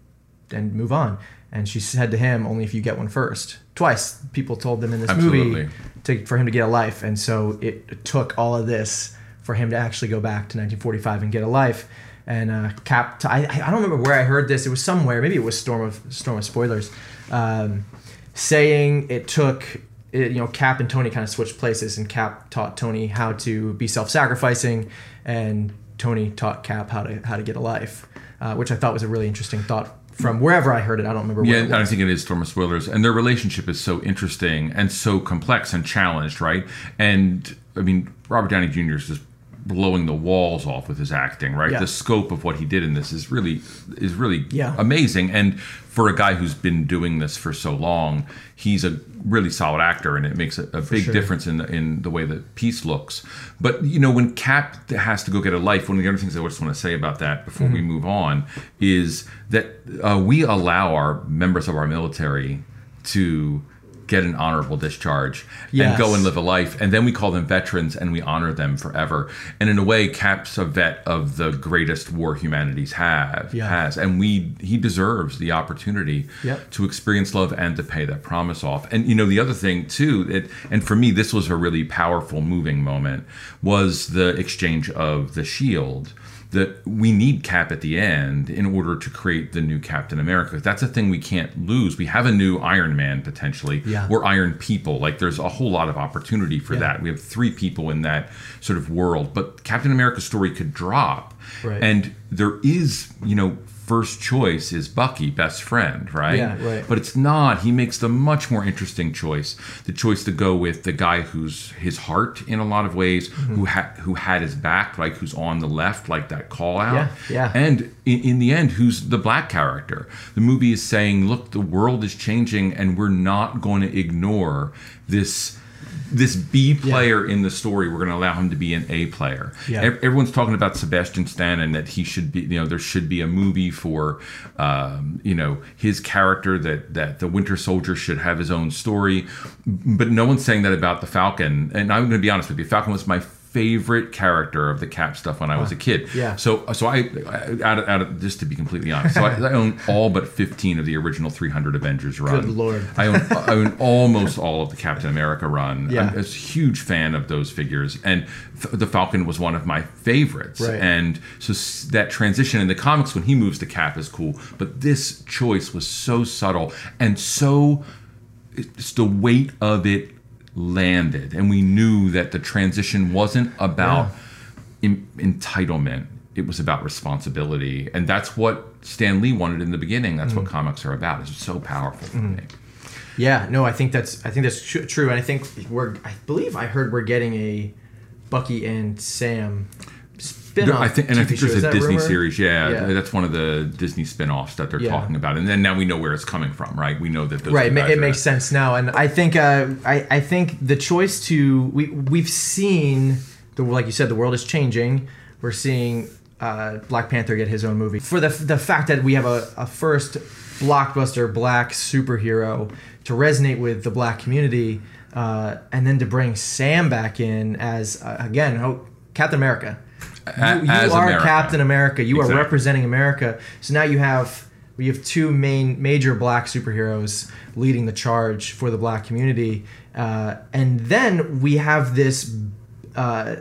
Speaker 1: and move on." And she said to him, "Only if you get one first. Twice, people told them in this
Speaker 2: Absolutely.
Speaker 1: movie to, for him to get a life, and so it took all of this for him to actually go back to 1945 and get a life. And uh, Cap, I, I don't remember where I heard this. It was somewhere. Maybe it was Storm of Storm of Spoilers, um, saying it took. It, you know, Cap and Tony kind of switched places, and Cap taught Tony how to be self-sacrificing, and Tony taught Cap how to how to get a life, uh, which I thought was a really interesting thought from wherever I heard it. I don't remember.
Speaker 2: Yeah,
Speaker 1: where it
Speaker 2: and I think it is Storm of Spoilers. And their relationship is so interesting and so complex and challenged, right? And I mean, Robert Downey Jr. is just blowing the walls off with his acting, right?
Speaker 1: Yeah.
Speaker 2: The scope of what he did in this is really is really
Speaker 1: Yeah.
Speaker 2: amazing. And for a guy who's been doing this for so long, he's a really solid actor, and it makes a, a big
Speaker 1: sure.
Speaker 2: difference in the, in the way the piece looks. But you know, when Cap has to go get a life, one of the other things I just want to say about that before we move on is that uh, we allow our members of our military to get an honorable discharge and go and live a life. And then we call them veterans and we honor them forever. And in a way cap's a vet of the greatest war humanities have
Speaker 1: Yeah.
Speaker 2: has. And we he deserves the opportunity
Speaker 1: Yep.
Speaker 2: to experience love and to pay that promise off. And you know the other thing too it, and for me this was a really powerful moving moment was the exchange of the shield that we need Cap at the end in order to create the new Captain America. That's a thing we can't lose. We have a new Iron Man potentially.
Speaker 1: Yeah.
Speaker 2: We're Iron People. Like there's a whole lot of opportunity for
Speaker 1: Yeah.
Speaker 2: that. We have three people in that sort of world, but Captain America's story could drop.
Speaker 1: Right.
Speaker 2: And there is, you know, first choice is Bucky, best friend, right?
Speaker 1: Yeah, right.
Speaker 2: But it's not. He makes the much more interesting choice, the choice to go with the guy who's his heart in a lot of ways,
Speaker 1: Mm-hmm.
Speaker 2: who had who had his back, like who's on the left, like that call out.
Speaker 1: Yeah, yeah.
Speaker 2: And in, in the end, who's the black character? The movie is saying, look, the world is changing, and we're not going to ignore this. This B player in the story, we're going to allow him to be an A player.
Speaker 1: Yeah.
Speaker 2: Ev- Everyone's talking about Sebastian Stan and that he should be, you know, there should be a movie for, um, you know, his character that that the Winter Soldier should have his own story, but no one's saying that about the Falcon. And I'm going to be honest with you, Falcon was my favorite character of the Cap stuff when I was a kid.
Speaker 1: Yeah.
Speaker 2: So so I, I out of, out of just to be completely honest, so I, I own all but 15 of the original 300 Avengers run.
Speaker 1: Good lord.
Speaker 2: I own I own almost all of the Captain America run.
Speaker 1: Yeah.
Speaker 2: I'm a huge fan of those figures, and the Falcon was one of my favorites.
Speaker 1: Right.
Speaker 2: And so s- that transition in the comics when he moves to Cap is cool, but this choice was so subtle and so it's the weight of it landed, and we knew that the transition wasn't about em- entitlement. It was about responsibility, and that's what Stan Lee wanted in the beginning. That's
Speaker 1: Mm.
Speaker 2: what comics are about. It's so powerful for me.
Speaker 1: Yeah, no, I think that's I think that's tr- true, and I think we're I believe I heard we're getting a Bucky and Sam spin-off.
Speaker 2: I think, and I think there's a Disney
Speaker 1: rumor?
Speaker 2: series. Yeah,
Speaker 1: Yeah.
Speaker 2: that's one of the Disney spin-offs that they're
Speaker 1: Yeah.
Speaker 2: talking about, and then now we know where it's coming from, right? We know that those
Speaker 1: right it makes sense now and i think uh, I, I think the choice to we we've seen the like you said the world is changing we're seeing uh, black panther get his own movie for the the fact that we have a, a first blockbuster black superhero to resonate with the black community uh, and then to bring sam back in as uh, again oh, captain america
Speaker 2: A-
Speaker 1: you, you are
Speaker 2: America.
Speaker 1: captain america you
Speaker 2: Exactly.
Speaker 1: are representing america so now you have we have two main major black superheroes leading the charge for the black community uh, and then we have this uh,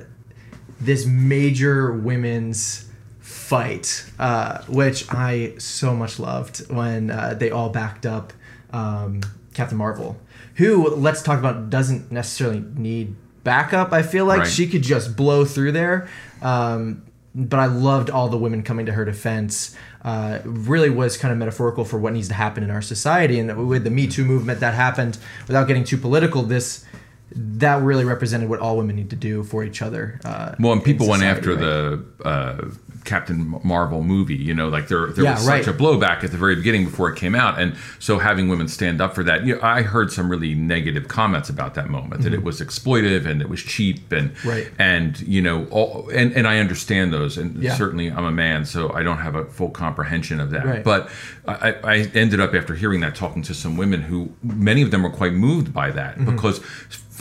Speaker 1: this major women's fight uh, which i so much loved when uh, they all backed up um, captain marvel who let's talk about doesn't necessarily need backup i feel like
Speaker 2: Right.
Speaker 1: she could just blow through there um, but I loved all the women coming to her defense. Uh, really was kind of metaphorical for what needs to happen in our society, and with the Me Too movement that happened, without getting too political, this that really represented what all women need to do for each other. Uh,
Speaker 2: Well, and people went after
Speaker 1: right?
Speaker 2: the uh, Captain Marvel movie. You know, like there there
Speaker 1: Yeah,
Speaker 2: was
Speaker 1: right.
Speaker 2: such a blowback at the very beginning before it came out, and so having women stand up for that. You know, I heard some really negative comments about that moment that it was exploitive and it was cheap and
Speaker 1: Mm-hmm. Right.
Speaker 2: and you know all and and I understand those and
Speaker 1: Yeah.
Speaker 2: certainly I'm a man, so I don't have a full comprehension of that. But I, I ended up after hearing that talking to some women who many of them were quite moved by that
Speaker 1: Mm-hmm.
Speaker 2: because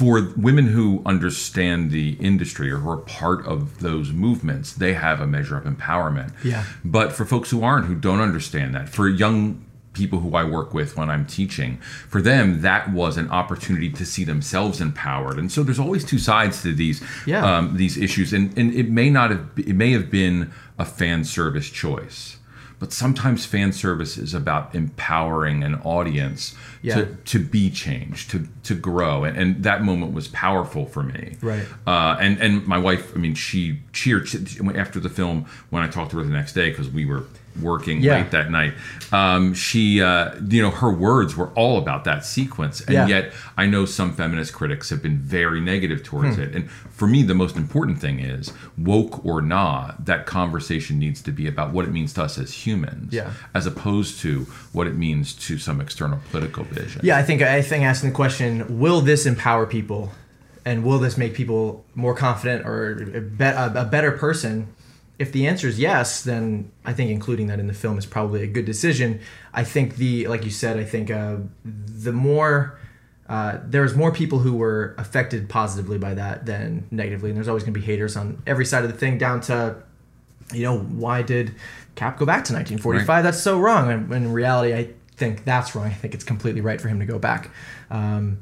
Speaker 2: for women who understand the industry or who are part of those movements, they have a measure of empowerment.
Speaker 1: Yeah.
Speaker 2: But for folks who aren't, who don't understand that, for young people who I work with when I'm teaching, for them that was an opportunity to see themselves empowered. And so there's always two sides to these
Speaker 1: Yeah.
Speaker 2: um, these issues, and and it may not have it may have been a fan service choice. But sometimes fan service is about empowering an audience
Speaker 1: Yeah.
Speaker 2: to, to be changed, to to grow, and, and that moment was powerful for me.
Speaker 1: Right.
Speaker 2: Uh, and and my wife, I mean, she cheered after the film when I talked to her the next day because we were working
Speaker 1: Yeah.
Speaker 2: late that night. Um, she, uh, you know, her words were all about that sequence, and
Speaker 1: Yeah.
Speaker 2: yet I know some feminist critics have been very negative towards
Speaker 1: Hmm.
Speaker 2: it. And for me, the most important thing is woke or not, that conversation needs to be about what it means to us as humans,
Speaker 1: Yeah.
Speaker 2: as opposed to what it means to some external political vision.
Speaker 1: Yeah, I think I think asking the question, will this empower people, and will this make people more confident or a, be- a, a better person? If the answer is yes, then I think including that in the film is probably a good decision. I think the like you said, I think uh, the more uh, there's more people who were affected positively by that than negatively, and there's always going to be haters on every side of the thing, down to you know, why did Cap go back to 1945?
Speaker 2: Right.
Speaker 1: That's so wrong. And in reality, I think that's wrong. I think it's completely right for him to go back. Um,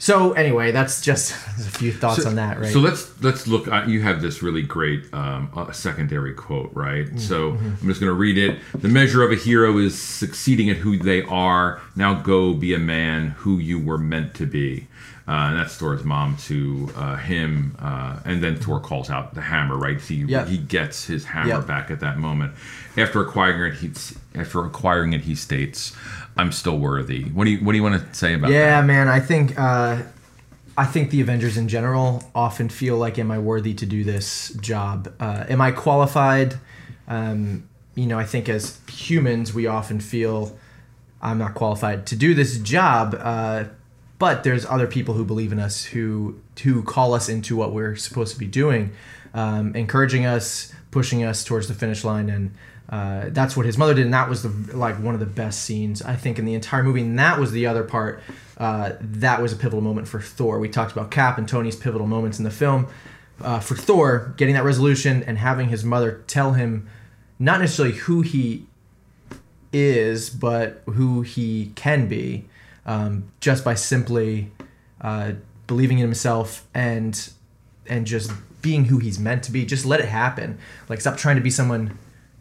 Speaker 1: So anyway, that's just a few thoughts on that, right?
Speaker 2: So let's let's look. Uh, you have this really great um, uh, secondary quote, right?
Speaker 1: Mm-hmm.
Speaker 2: So I'm just going to read it. The measure of a hero is succeeding at who they are. Now go be a man who you were meant to be. Uh, and that's Thor's mom to uh, him, uh, and then Thor calls out the hammer, right? He
Speaker 1: Yep.
Speaker 2: he gets his hammer
Speaker 1: Yep.
Speaker 2: back at that moment. After acquiring it, he after acquiring it, he states, "I'm still worthy." What do you what do you want to say about that?
Speaker 1: Yeah, man. I think uh, I think the Avengers in general often feel like, am I worthy to do this job? Uh, am I qualified? Um, you know, I think as humans, we often feel I'm not qualified to do this job. But there's other people who believe in us who who call us into what we're supposed to be doing, um, encouraging us, pushing us towards the finish line, and uh, that's what his mother did, and that was the like one of the best scenes I think in the entire movie. And that was the other part. Uh, that was a pivotal moment for Thor. We talked about Cap and Tony's pivotal moments in the film. Uh, for Thor, getting that resolution and having his mother tell him not necessarily who he is, but who he can be, um, just by simply uh, believing in himself and and just being who he's meant to be. Just let it happen. Like stop trying to be someone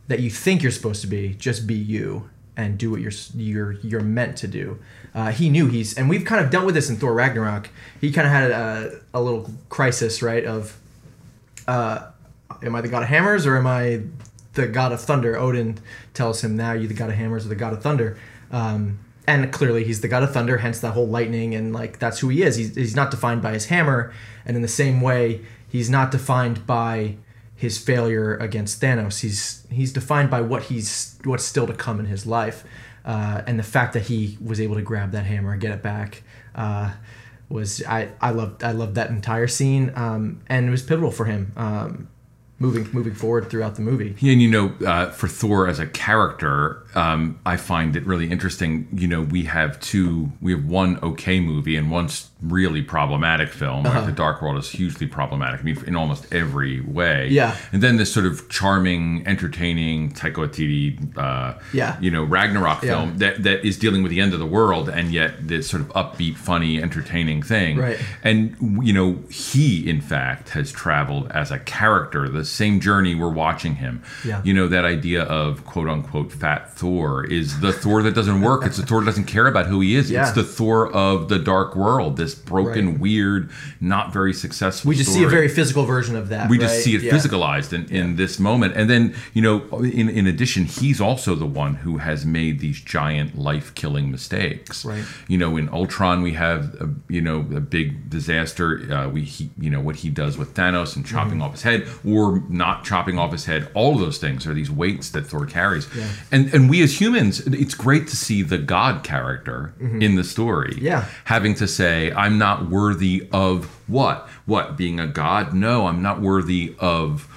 Speaker 1: that you think you're supposed to be. Just be you and do what you're you're you're meant to do. Uh, he knew he's, and we've kind of dealt with this in Thor Ragnarok. He kind of had a, a little crisis, right? Of uh, am I the god of hammers or am I the god of thunder? Odin tells him, "Now you the god of hammers or the god of thunder." Um, and clearly, he's the god of thunder. Hence, that whole lightning and like that's who he is. He's, he's not defined by his hammer, and in the same way, he's not defined by his failure against Thanos. He's he's defined by what he's what's still to come in his life, uh, and the fact that he was able to grab that hammer and get it back. Uh, was I I loved I loved that entire scene, um, and it was pivotal for him um, moving moving forward throughout the movie.
Speaker 2: Yeah, and you know, uh, for Thor as a character, um, I find it really interesting. You know, we have two, we have one okay movie and one really problematic film.
Speaker 1: Uh-huh.
Speaker 2: Like the Dark World is hugely problematic. I mean, in almost every way.
Speaker 1: Yeah.
Speaker 2: And then this sort of charming, entertaining Taika Waititi, uh,
Speaker 1: Yeah.
Speaker 2: you know, Ragnarok
Speaker 1: Yeah.
Speaker 2: film that that is dealing with the end of the world, and yet this sort of upbeat, funny, entertaining thing.
Speaker 1: Right.
Speaker 2: And you know, he in fact has traveled as a character the same journey we're watching him.
Speaker 1: Yeah.
Speaker 2: You know that idea of quote unquote fat Thor is the Thor that doesn't work. It's the Thor that doesn't care about who he is.
Speaker 1: Yeah.
Speaker 2: It's the Thor of the dark world. This broken,
Speaker 1: Right.
Speaker 2: weird, not very successful.
Speaker 1: We just see a very physical version of that.
Speaker 2: we just see it
Speaker 1: Yeah.
Speaker 2: physicalized in, in this moment and then you know in, in addition he's also the one who has made these giant life-killing mistakes
Speaker 1: Right.
Speaker 2: you know in ultron we have a, you know a big disaster uh, we he, you know what he does with thanos and chopping
Speaker 1: Mm-hmm.
Speaker 2: off his head or not chopping off his head all of those things are these weights that thor carries and and we as humans it's great to see the god character in the story
Speaker 1: Mm-hmm. Yeah.
Speaker 2: having to say i'm not worthy of what what being a god no i'm not worthy of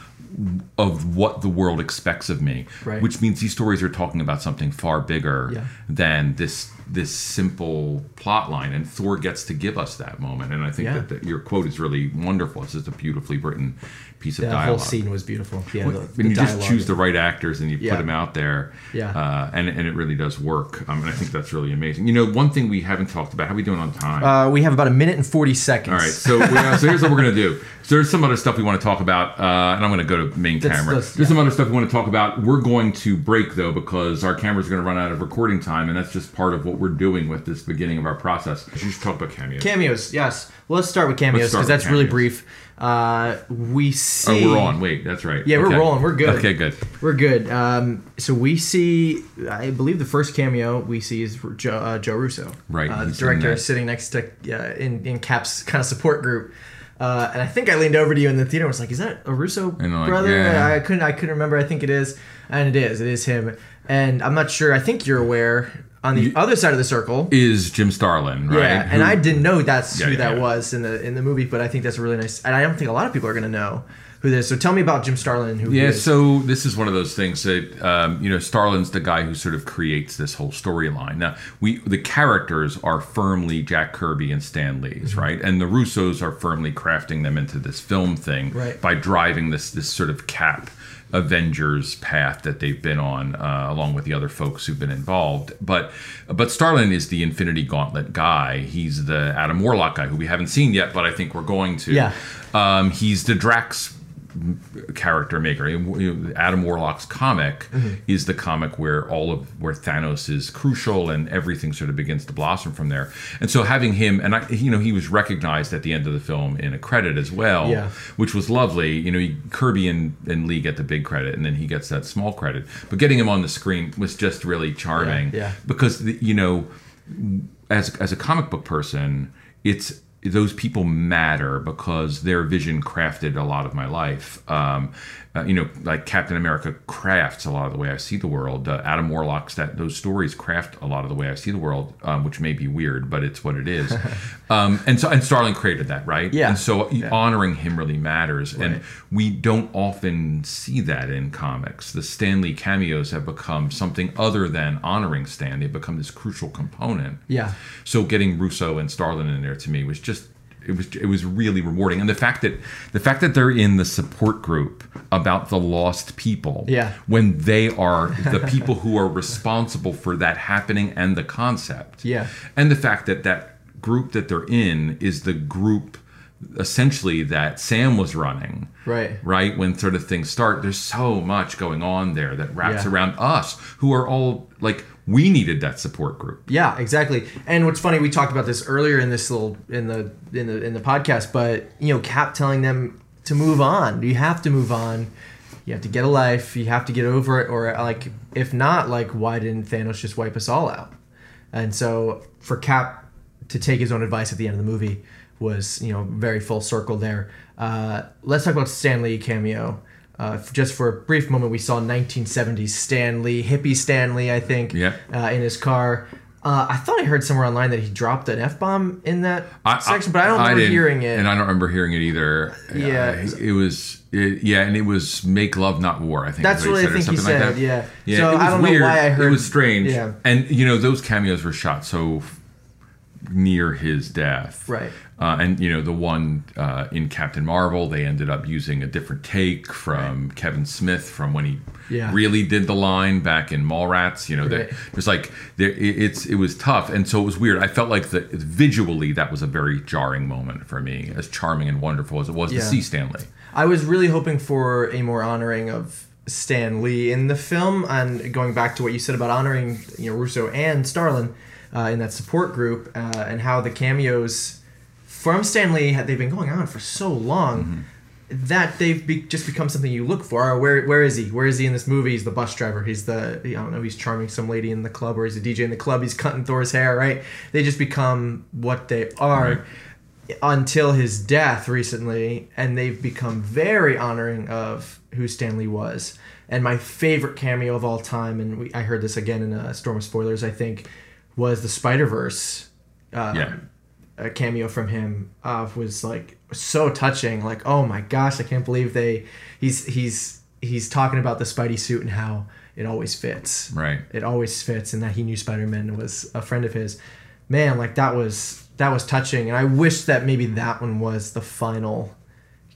Speaker 2: of what the world expects of me
Speaker 1: Right.
Speaker 2: which means these stories are talking about something far bigger
Speaker 1: Yeah.
Speaker 2: than this this simple plot line and thor gets to give us that moment and i think
Speaker 1: Yeah.
Speaker 2: that, that your quote is really wonderful it's just a beautifully written piece of
Speaker 1: That
Speaker 2: dialogue
Speaker 1: whole scene was beautiful. Yeah, the,
Speaker 2: when
Speaker 1: the
Speaker 2: you just choose the right actors and you
Speaker 1: Yeah.
Speaker 2: put them out there,
Speaker 1: Yeah.
Speaker 2: uh, and and it really does work. Um, and I think that's really amazing. You know, one thing we haven't talked about. How are we doing on time?
Speaker 1: Uh, we have about a minute and forty seconds.
Speaker 2: All right, so gonna, so here's what we're gonna do. So there's some other stuff we want to talk about, uh, and I'm gonna go to main
Speaker 1: Let's-
Speaker 2: camera.
Speaker 1: let's-
Speaker 2: there's
Speaker 1: yeah.
Speaker 2: some other stuff we want to talk about. We're going to break though because our cameras are gonna run out of recording time, and that's just part of what we're doing with this beginning of our process. You should talk about cameos.
Speaker 1: Cameos, yes. Well, let's start with cameos because that's really brief. Uh, we
Speaker 2: oh,
Speaker 1: see.
Speaker 2: we're on. Wait, that's right.
Speaker 1: Yeah, we're
Speaker 2: Okay.
Speaker 1: rolling. We're good.
Speaker 2: Okay, good.
Speaker 1: We're good. Um, so we see, I believe the first cameo we see is Joe, uh, Joe Russo.
Speaker 2: Right,
Speaker 1: Uh, the director sitting next to uh, in in Cap's kind of support group. Uh, and I think I leaned over to you in the theater and was like, "Is that a Russo
Speaker 2: like,
Speaker 1: brother?"
Speaker 2: yeah.
Speaker 1: I couldn't. I couldn't remember. I think it is, and it is. It is him. And I'm not sure. I think you're aware. On the other side of the circle,
Speaker 2: Is Jim Starlin right?
Speaker 1: yeah, and
Speaker 2: Who-
Speaker 1: I didn't know that's
Speaker 2: Yeah,
Speaker 1: who that
Speaker 2: yeah.
Speaker 1: was in the in the movie, but I think that's a really nice. And I don't think a lot of people are gonna know who this. So tell me about Jim Starlin. Who he
Speaker 2: Yeah, so this is one of those things that um, you know Starlin's the guy who sort of creates this whole storyline. Now we the characters are firmly Jack Kirby and Stan Lee's,
Speaker 1: Mm-hmm.
Speaker 2: right? And the Russos are firmly crafting them into this film thing
Speaker 1: Right.
Speaker 2: by driving this this sort of cap Avengers path that they've been on, uh, along with the other folks who've been involved. But but Starlin is the Infinity Gauntlet guy. He's the Adam Warlock guy who we haven't seen yet, but I think we're going to.
Speaker 1: Yeah.
Speaker 2: Um, he's the Drax character maker. You know, Adam Warlock's comic mm-hmm. is the comic where all of where Thanos is crucial and everything sort of begins to blossom from there. And so having him and I, you know, he was recognized at the end of the film in a credit as well,
Speaker 1: Yeah.
Speaker 2: which was lovely. You know, he, Kirby and, and Lee get the big credit, and then he gets that small credit. But getting him on the screen was just really charming.
Speaker 1: Yeah, yeah.
Speaker 2: Because the, you know, as as a comic book person, it's those people matter because their vision crafted a lot of my life. Um, uh, you know, like Captain America crafts a lot of the way I see the world. Uh, Adam Warlock's that those stories craft a lot of the way I see the world, um, which may be weird, but it's what it is. um, and so, and Starlin created that, right?
Speaker 1: Yeah.
Speaker 2: And so,
Speaker 1: Yeah.
Speaker 2: honoring him really matters, and we don't often see that in comics. The Stan Lee cameos have become something other than honoring Stan. They've become this crucial component.
Speaker 1: Yeah.
Speaker 2: So getting Russo and Starlin in there to me was just it was it was really rewarding, and the fact that the fact that they're in the support group about the lost people,
Speaker 1: Yeah.
Speaker 2: when they are the people who are responsible for that happening and the concept,
Speaker 1: Yeah.
Speaker 2: and the fact that that group that they're in is the group essentially that Sam was running.
Speaker 1: Right.
Speaker 2: Right when sort of things start, there's so much going on there that wraps
Speaker 1: Yeah.
Speaker 2: around us who are all like we needed that support group.
Speaker 1: Yeah, exactly. And what's funny, we talked about this earlier in this little in the in the in the podcast, but you know, Cap telling them to move on. You have to move on. You have to get a life. You have to get over it, or like if not, like why didn't Thanos just wipe us all out? And so for Cap to take his own advice at the end of the movie was you know very full circle there. Uh, let's talk about Stan Lee cameo. Uh, just for a brief moment, we saw 1970s Stan Lee, hippie Stan Lee, I think,
Speaker 2: Yeah.
Speaker 1: uh, in his car. Uh, I thought I heard somewhere online that he dropped an f bomb in that
Speaker 2: I-
Speaker 1: section, but I don't remember hearing it.
Speaker 2: and I don't remember hearing it either.
Speaker 1: Yeah.
Speaker 2: Uh, it was it, yeah, and it was "Make Love, Not War." I think
Speaker 1: That's
Speaker 2: is
Speaker 1: what I think he
Speaker 2: something like
Speaker 1: said,
Speaker 2: that.
Speaker 1: yeah.
Speaker 2: yeah.
Speaker 1: So I don't know
Speaker 2: weird.
Speaker 1: why I heard-
Speaker 2: It It was strange.
Speaker 1: Yeah.
Speaker 2: and you know those cameos were shot so near his death,
Speaker 1: Right.
Speaker 2: Uh, and you know the one uh, in Captain Marvel, they ended up using a different take from Kevin Smith from when he
Speaker 1: Yeah.
Speaker 2: really did the line back in Mallrats. You know,
Speaker 1: Right.
Speaker 2: there's like there it, it's it was tough, and so it was weird. I felt like the visually that was a very jarring moment for me, as charming and wonderful as it was
Speaker 1: Yeah.
Speaker 2: to see Stan Lee.
Speaker 1: I was really hoping for a more honoring of Stan Lee in the film, and going back to what you said about honoring you know Russo and Starlin uh, in that support group, uh, and how the cameos from Stan Lee had they've been going on for so long that they've be, just become something you look for. Oh, where where is he? Where is he in this movie? He's the bus driver. He's the I don't know. He's charming some lady in the club, or he's a DJ in the club. He's cutting Thor's hair. Right? They just become what they are
Speaker 2: Right.
Speaker 1: until his death recently, and they've become very honoring of who Stan Lee was. And my favorite cameo of all time, and we, I heard this again in a Storm of Spoilers, I think, was the Spider Verse. Uh,
Speaker 2: Yeah.
Speaker 1: A cameo from him uh, was like so touching. Like, oh my gosh, I can't believe they. He's he's he's talking about the Spidey suit and how it always fits
Speaker 2: Right.
Speaker 1: it always fits and that he knew spider-man was a friend of his man like that was that was touching and i wish that maybe that one was the final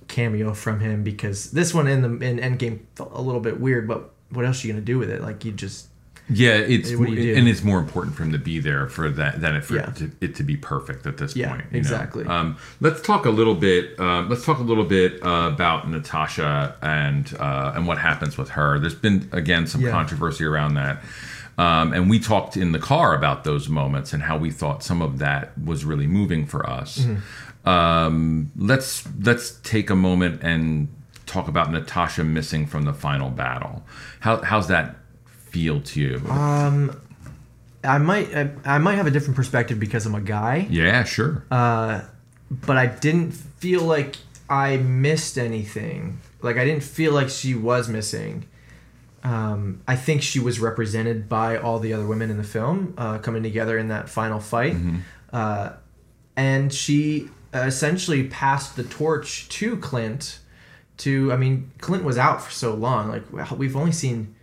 Speaker 1: cameo from him because this one in the in endgame felt a little bit weird but what else are you gonna do with it like you just
Speaker 2: Yeah, it's
Speaker 1: What do you do?
Speaker 2: and it's more important for him to be there for that than it for
Speaker 1: Yeah.
Speaker 2: it, to, it to be perfect at this
Speaker 1: Yeah,
Speaker 2: point.
Speaker 1: exactly.
Speaker 2: Um, let's talk a little bit. Um, let's talk a little bit uh, about Natasha and uh, and what happens with her. There's been again some
Speaker 1: Yeah.
Speaker 2: controversy around that. Um, and we talked in the car about those moments and how we thought some of that was really moving for us.
Speaker 1: Mm-hmm.
Speaker 2: Um, let's let's take a moment and talk about Natasha missing from the final battle. How, how's that feel to you?
Speaker 1: Uh, i might I, I might have a different perspective because i'm a guy
Speaker 2: yeah, sure.
Speaker 1: Uh, but I didn't feel like I missed anything. Like I didn't feel like she was missing. Um, I think she was represented by all the other women in the film uh, coming together in that final fight, uh, and she essentially passed the torch to Clint to I mean Clint was out for so long. Like we've only seen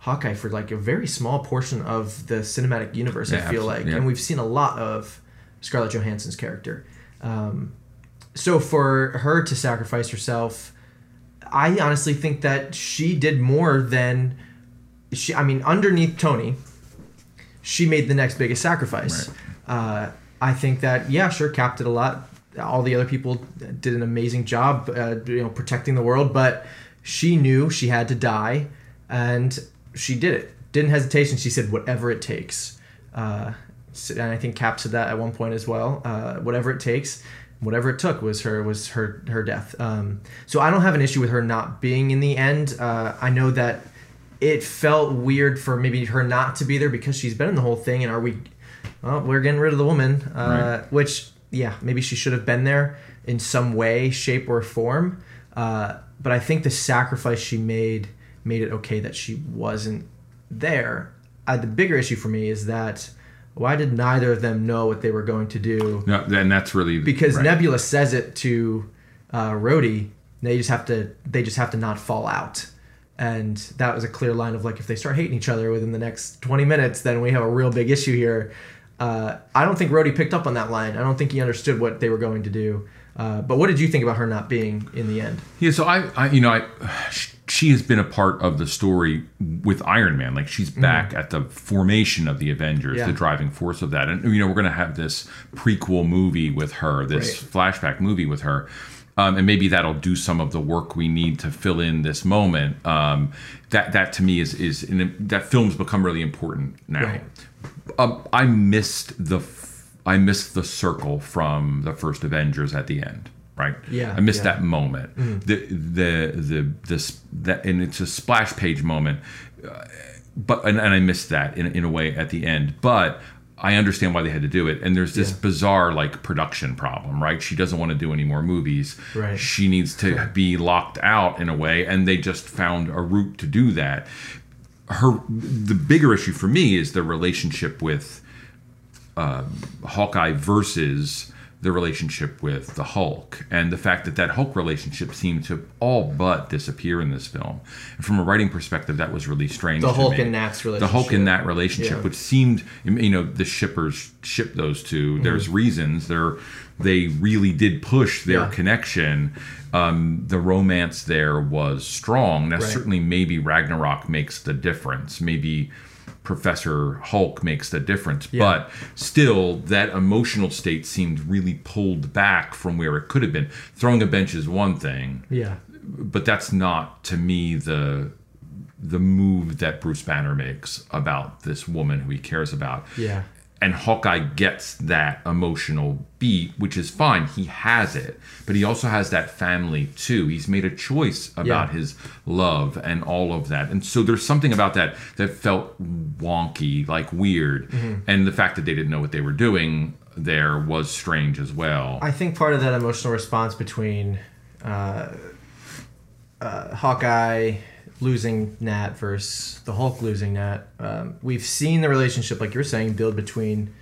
Speaker 1: Hawkeye for like a very small portion of the cinematic universe. I feel like,
Speaker 2: yeah.
Speaker 1: and we've seen a lot of Scarlett Johansson's character. Um, so for her to sacrifice herself, I honestly think that she did more than she. I mean, underneath Tony, she made the next biggest sacrifice.
Speaker 2: Right.
Speaker 1: Uh, I think that yeah, sure, Cap did a lot. All the other people did an amazing job, uh, you know, protecting the world. But she knew she had to die, and she did it. Didn't hesitation. She said, "Whatever it takes." Uh, and I think Cap said that at one point as well. Uh, whatever it takes, whatever it took was her was her her death. Um, so I don't have an issue with her not being in the end. Uh, I know that it felt weird for maybe her not to be there because she's been in the whole thing. And are we? Well, we're getting rid of the woman, uh, which yeah, maybe she should have been there in some way, shape, or form. Uh, but I think the sacrifice she made made it okay that she wasn't there. Uh, the bigger issue for me is that why did neither of them know what they were going to do?
Speaker 2: No, and that's really
Speaker 1: because
Speaker 2: right.
Speaker 1: Nebula says it to uh, Rhodey. They just have to they just have to not fall out, and that was a clear line of like if they start hating each other within the next twenty minutes, then we have a real big issue here. Uh, I don't think Rhodey picked up on that line. I don't think he understood what they were going to do. Uh, but what did you think about her not being in the end?
Speaker 2: Yeah, so I, I you know, I, she has been a part of the story with Iron Man. Like she's back at the formation of the Avengers,
Speaker 1: Mm-hmm. Yeah.
Speaker 2: the driving force of that. And you know, we're gonna have this prequel movie with her, this flashback movie with her. Um, and maybe that'll do some of the work we need to fill in this moment. Um, that that to me is is in that film's become really important now.
Speaker 1: Right.
Speaker 2: Um, I missed the I missed the circle from the first Avengers at the end. Right.
Speaker 1: Yeah,
Speaker 2: I missed
Speaker 1: yeah.
Speaker 2: that moment. The the the this that and it's a splash page moment. Uh, but and, and I missed that in in a way at the end. But I understand why they had to do it. And there's this
Speaker 1: Yeah.
Speaker 2: bizarre like production problem, right? She doesn't want to do any more movies.
Speaker 1: Right.
Speaker 2: She needs to be locked out in a way, and they just found a route to do that. Her the bigger issue for me is the relationship with uh, Hawkeye versus the relationship with the Hulk, and the fact that that Hulk relationship seemed to all but disappear in this film. And from a writing perspective, that was really strange.
Speaker 1: The Hulk
Speaker 2: me.
Speaker 1: and Nat's relationship.
Speaker 2: The Hulk and. Nat relationship,
Speaker 1: Yeah.
Speaker 2: which seemed, you know, the shippers ship those 2
Speaker 1: Mm-hmm.
Speaker 2: There's reasons. They're they really did push their
Speaker 1: Yeah.
Speaker 2: connection. Um, the romance there was strong. Now,
Speaker 1: Right.
Speaker 2: certainly, maybe Ragnarok makes the difference. Maybe Professor Hulk makes the difference.
Speaker 1: Yeah.
Speaker 2: But still, that emotional state seemed really pulled back from where it could have been. Throwing a bench is one thing,
Speaker 1: Yeah.
Speaker 2: but that's not to me the the move that Bruce Banner makes about this woman who he cares about.
Speaker 1: Yeah.
Speaker 2: And Hawkeye gets that emotional beat, which is fine. He has it, but he also has that family too. He's made a choice about
Speaker 1: Yeah.
Speaker 2: his love and all of that. And so there's something about that that felt wonky, like weird.
Speaker 1: Mm-hmm.
Speaker 2: And the fact that they didn't know what they were doing there was strange as well.
Speaker 1: I think part of that emotional response between uh, uh, Hawkeye losing Nat versus the Hulk losing Nat, um, we've seen the relationship, like you're saying, build between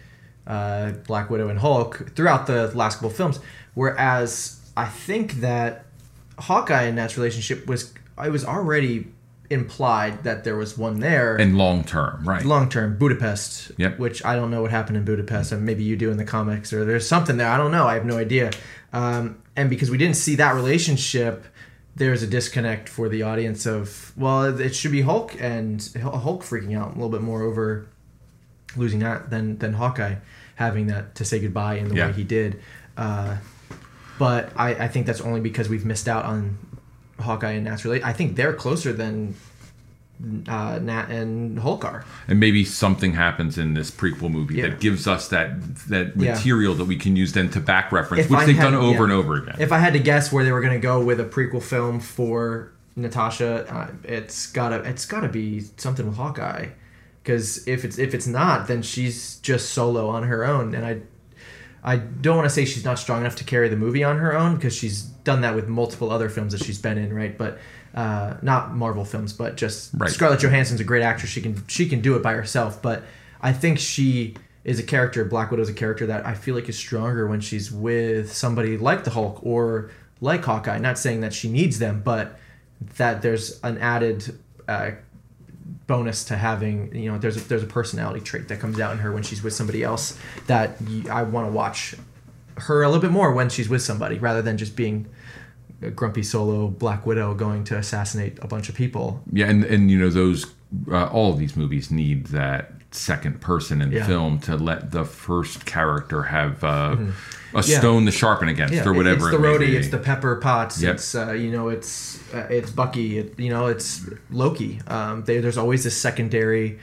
Speaker 1: uh, Black Widow and Hulk throughout the last couple films. Whereas I think that Hawkeye and Nat's relationship was it was already implied that there was one there
Speaker 2: and long term, right?
Speaker 1: long term Budapest,
Speaker 2: Yep.
Speaker 1: which I don't know what happened in Budapest, and maybe you do in the comics, or there's something there. I don't know. I have no idea. Um, and because we didn't see that relationship, there's a disconnect for the audience of well, it should be Hulk and Hulk freaking out a little bit more over losing that than than Hawkeye having that to say goodbye in the
Speaker 2: Yeah.
Speaker 1: way he did. Uh, but I, I think that's only because we've missed out on Hawkeye and Nat's. I think they're closer than uh, Nat and Hulk are.
Speaker 2: and maybe something happens in this prequel movie
Speaker 1: Yeah.
Speaker 2: that gives us that that
Speaker 1: Yeah.
Speaker 2: material that we can use then to back reference,
Speaker 1: If
Speaker 2: which
Speaker 1: I
Speaker 2: they've
Speaker 1: had-
Speaker 2: done over
Speaker 1: yeah.
Speaker 2: and over again.
Speaker 1: If I had to guess where they were going to go with a prequel film for Natasha, uh, it's gotta it's gotta be something with Hawkeye, because if it's if it's not, then she's just solo on her own, and I I don't want to say she's not strong enough to carry the movie on her own because she's done that with multiple other films that she's been in, right? But uh, not Marvel films, but just
Speaker 2: Right.
Speaker 1: Scarlett Johansson's a great actress. She can she can do it by herself, but I think she is a character. Black Widow's a character that I feel like is stronger when she's with somebody like the Hulk or like Hawkeye. Not saying that she needs them, but that there's an added uh, bonus to having you know there's a, there's a personality trait that comes out in her when she's with somebody else that I want to watch her a little bit more when she's with somebody rather than just being grumpy solo Black Widow going to assassinate a bunch of people.
Speaker 2: Yeah, and and you know those uh, all of these movies need that second person in the
Speaker 1: Yeah.
Speaker 2: film to let the first character have uh, a
Speaker 1: Mm-hmm. Yeah.
Speaker 2: stone to sharpen against or whatever.
Speaker 1: It's the
Speaker 2: it Rhodey,
Speaker 1: it's the Pepper Potts,
Speaker 2: Yep.
Speaker 1: it's uh, you know, it's uh, it's Bucky, it, you know, it's Loki. Um, they, there's always this secondary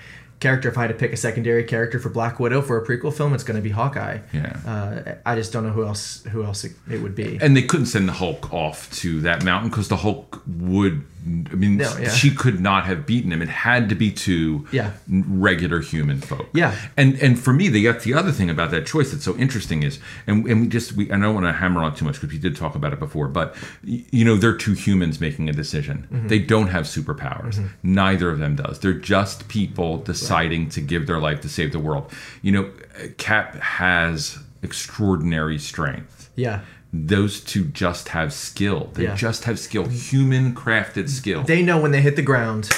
Speaker 1: character. If I had to pick a secondary character for Black Widow for a prequel film, it's going to be Hawkeye.
Speaker 2: Yeah.
Speaker 1: Uh, I just don't know who else who else it, it would be.
Speaker 2: and they couldn't send the Hulk off to that mountain because the Hulk would. I mean,
Speaker 1: No, yeah.
Speaker 2: she could not have beaten him. It had to be two
Speaker 1: Yeah.
Speaker 2: regular human folk.
Speaker 1: Yeah.
Speaker 2: and and for me, got the other thing about that choice that's so interesting is, and and we just we I don't want to hammer on too much because we did talk about it before, but you know they're two humans making a decision.
Speaker 1: Mm-hmm.
Speaker 2: They don't have superpowers. Neither of them does. They're just people deciding to give their life to save the world. You know, Cap has extraordinary strength
Speaker 1: yeah,
Speaker 2: those two just have skill. They
Speaker 1: Yeah.
Speaker 2: just have skill, human crafted skill.
Speaker 1: they know when they hit the ground,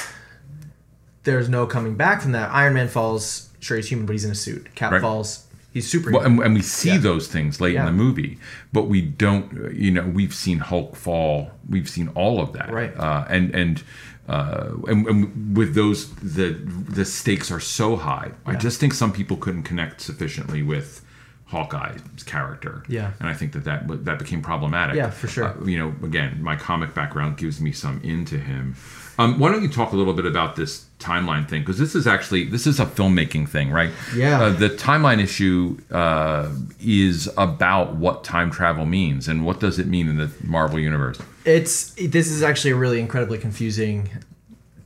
Speaker 1: there's no coming back from that. Iron Man falls, sure he's human, but he's in a suit. Cap
Speaker 2: Right.
Speaker 1: falls, he's super.
Speaker 2: well, and, and we see
Speaker 1: Yeah.
Speaker 2: those things late
Speaker 1: Yeah.
Speaker 2: in the movie, but we don't. You know, we've seen Hulk fall. We've seen all of that.
Speaker 1: Right.
Speaker 2: Uh, and and. Uh, and, and with those, the the stakes are so high. I just think some people couldn't connect sufficiently with Hawkeye's character.
Speaker 1: Yeah.
Speaker 2: and I think that that that became problematic.
Speaker 1: Yeah, for sure.
Speaker 2: Uh, you know, again, my comic background gives me some into him. Um, why don't you talk a little bit about this timeline thing? Because this is actually this is a filmmaking thing, right?
Speaker 1: Yeah.
Speaker 2: Uh, the timeline issue uh, is about what time travel means and what does it mean in the Marvel universe.
Speaker 1: It's this is actually a really incredibly confusing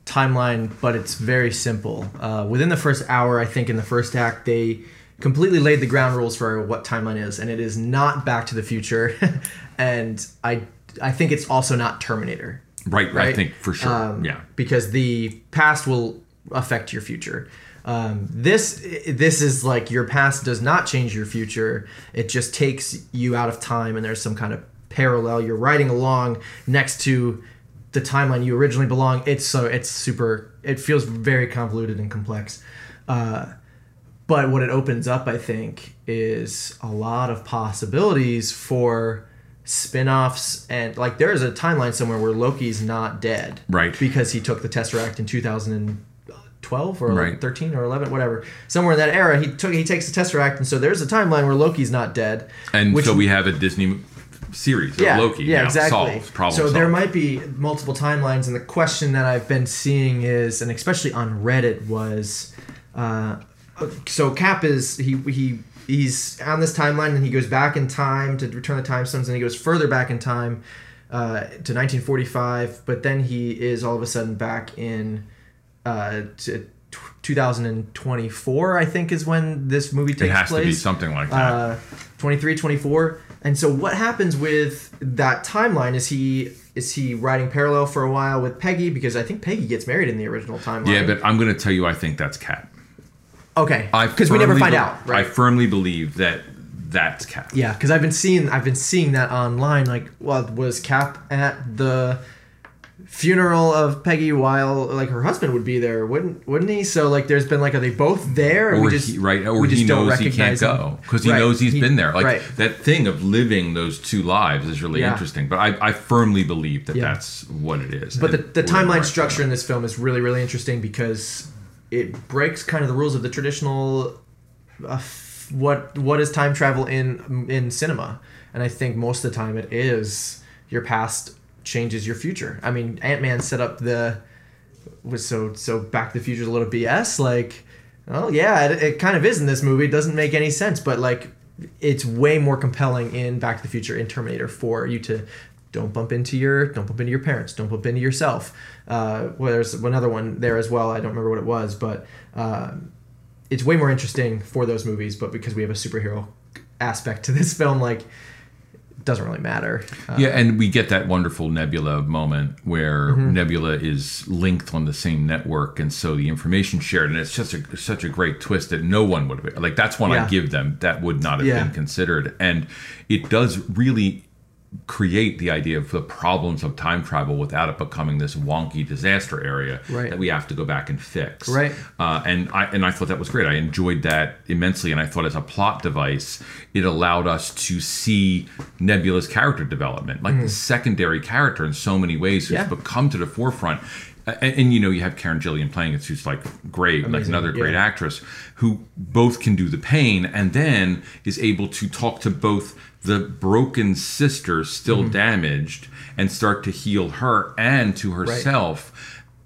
Speaker 1: timeline, but it's very simple. Uh, within the first hour, I think in the first act, they completely laid the ground rules for what timeline is, and it is not Back to the Future, and I I think it's also not Terminator.
Speaker 2: Right.
Speaker 1: Right?
Speaker 2: I think for sure.
Speaker 1: Um,
Speaker 2: yeah.
Speaker 1: because the past will affect your future. Um, this this is like your past does not change your future. It just takes you out of time, and there's some kind of parallel. You're riding along next to the timeline you originally belong. It's so it's super. It feels very convoluted and complex. Uh, but what it opens up, I think, is a lot of possibilities for spin-offs and like there is a timeline somewhere where Loki's not dead.
Speaker 2: Right.
Speaker 1: Because he took the Tesseract in 2012 or
Speaker 2: Right.
Speaker 1: 13 or 11, whatever. Somewhere in that era, he took he takes the Tesseract and so there's a timeline where Loki's not dead.
Speaker 2: And so we have a Disney series
Speaker 1: yeah,
Speaker 2: of Loki.
Speaker 1: Yeah,
Speaker 2: now.
Speaker 1: exactly.
Speaker 2: Solved.
Speaker 1: So there might be multiple timelines, and the question that I've been seeing is, and especially on Reddit, was, uh, so Cap is he he he's on this timeline, and he goes back in time to return the time stones, and he goes further back in time uh, to 1945, but then he is all of a sudden back in uh, to. 2024 i think is when this movie takes place.
Speaker 2: It has
Speaker 1: place
Speaker 2: to be something like that.
Speaker 1: uh, 23 24 and so what happens with that timeline is he is he riding parallel for a while with peggy because i think peggy gets married in the original timeline
Speaker 2: yeah, but I'm going to tell you, I think that's Cap.
Speaker 1: Okay
Speaker 2: I
Speaker 1: because we never find
Speaker 2: be-
Speaker 1: out right
Speaker 2: I firmly believe that that's Cap.
Speaker 1: yeah because i've been seeing i've been seeing that online like well was cap at the funeral of peggy while like her husband would be there wouldn't wouldn't he so like there's been like are they both there
Speaker 2: or
Speaker 1: we just
Speaker 2: he, right, or
Speaker 1: we
Speaker 2: he knows he can't
Speaker 1: him?
Speaker 2: go because he
Speaker 1: Right,
Speaker 2: knows he's
Speaker 1: he-
Speaker 2: been there. Like
Speaker 1: right.
Speaker 2: that thing of living those two lives is really
Speaker 1: Yeah.
Speaker 2: interesting. But I, I firmly believe that
Speaker 1: Yeah.
Speaker 2: that's what it is.
Speaker 1: But the, the timeline structure in this film is really, really interesting because it breaks kind of the rules of the traditional uh, what what is time travel in in cinema, and I think most of the time it is your past changes your future. I mean, Ant Man set up the was so so Back to the Future is a little BS. Like, oh yeah, it, it kind of is in this movie. It doesn't make any sense, but like, it's way more compelling in Back to the Future in Terminator for you to don't bump into your don't bump into your parents, don't bump into yourself. Uh, well, there's another one there as well. I don't remember what it was, but um, it's way more interesting for those movies. But because we have a superhero aspect to this film, like, it doesn't really matter. Uh,
Speaker 2: Yeah, and we get that wonderful Nebula moment where
Speaker 1: Mm-hmm.
Speaker 2: Nebula is linked on the same network, and so the information shared, and it's just a, such a great twist that no one would have like. That's one I give them that would not have
Speaker 1: Yeah.
Speaker 2: been considered, and it does really create the idea of the problems of time travel without it becoming this wonky disaster area
Speaker 1: Right.
Speaker 2: that we have to go back and fix.
Speaker 1: Right.
Speaker 2: Uh, and I and I thought that was great. I enjoyed that immensely, and I thought as a plot device, it allowed us to see Nebula's character development, like the secondary character in so many ways, who's.
Speaker 1: Yeah.
Speaker 2: become to the forefront. And, and, you know, you have Karen Gillan playing it, who's like great, like another great
Speaker 1: yeah.
Speaker 2: actress, who both can do the pain and then is able to talk to both the broken sister still
Speaker 1: Mm-hmm.
Speaker 2: damaged and start to heal her and to herself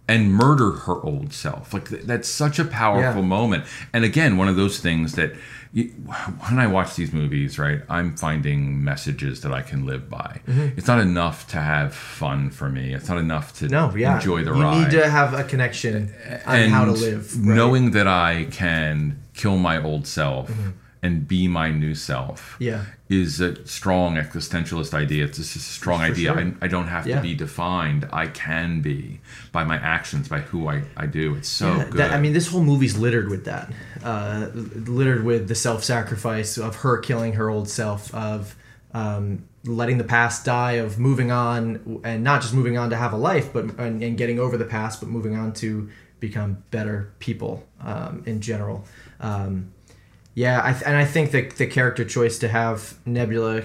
Speaker 2: and murder her old self. Like th- that's such a powerful
Speaker 1: Yeah.
Speaker 2: moment. And again, one of those things that you, when I watch these movies, right, I'm finding messages that I can live by. It's not enough to have fun for me. It's not enough to
Speaker 1: No, yeah.
Speaker 2: enjoy the
Speaker 1: you
Speaker 2: ride.
Speaker 1: need to have a connection on how to live. right?
Speaker 2: knowing that I can kill my old self and be my new self
Speaker 1: Mm-hmm. Yeah.
Speaker 2: Is a strong existentialist idea. It's just a strong idea.
Speaker 1: sure.
Speaker 2: I, I don't have
Speaker 1: Yeah.
Speaker 2: to be defined. I can be by my actions, by who I, I do. It's so
Speaker 1: Yeah,
Speaker 2: good.
Speaker 1: that- I mean, this whole movie's littered with that. Uh, littered with the self-sacrifice of her killing her old self, of um, letting the past die, of moving on, and not just moving on to have a life, but and, and getting over the past, but moving on to become better people um, in general. Um, yeah, I th- and I think that the character choice to have Nebula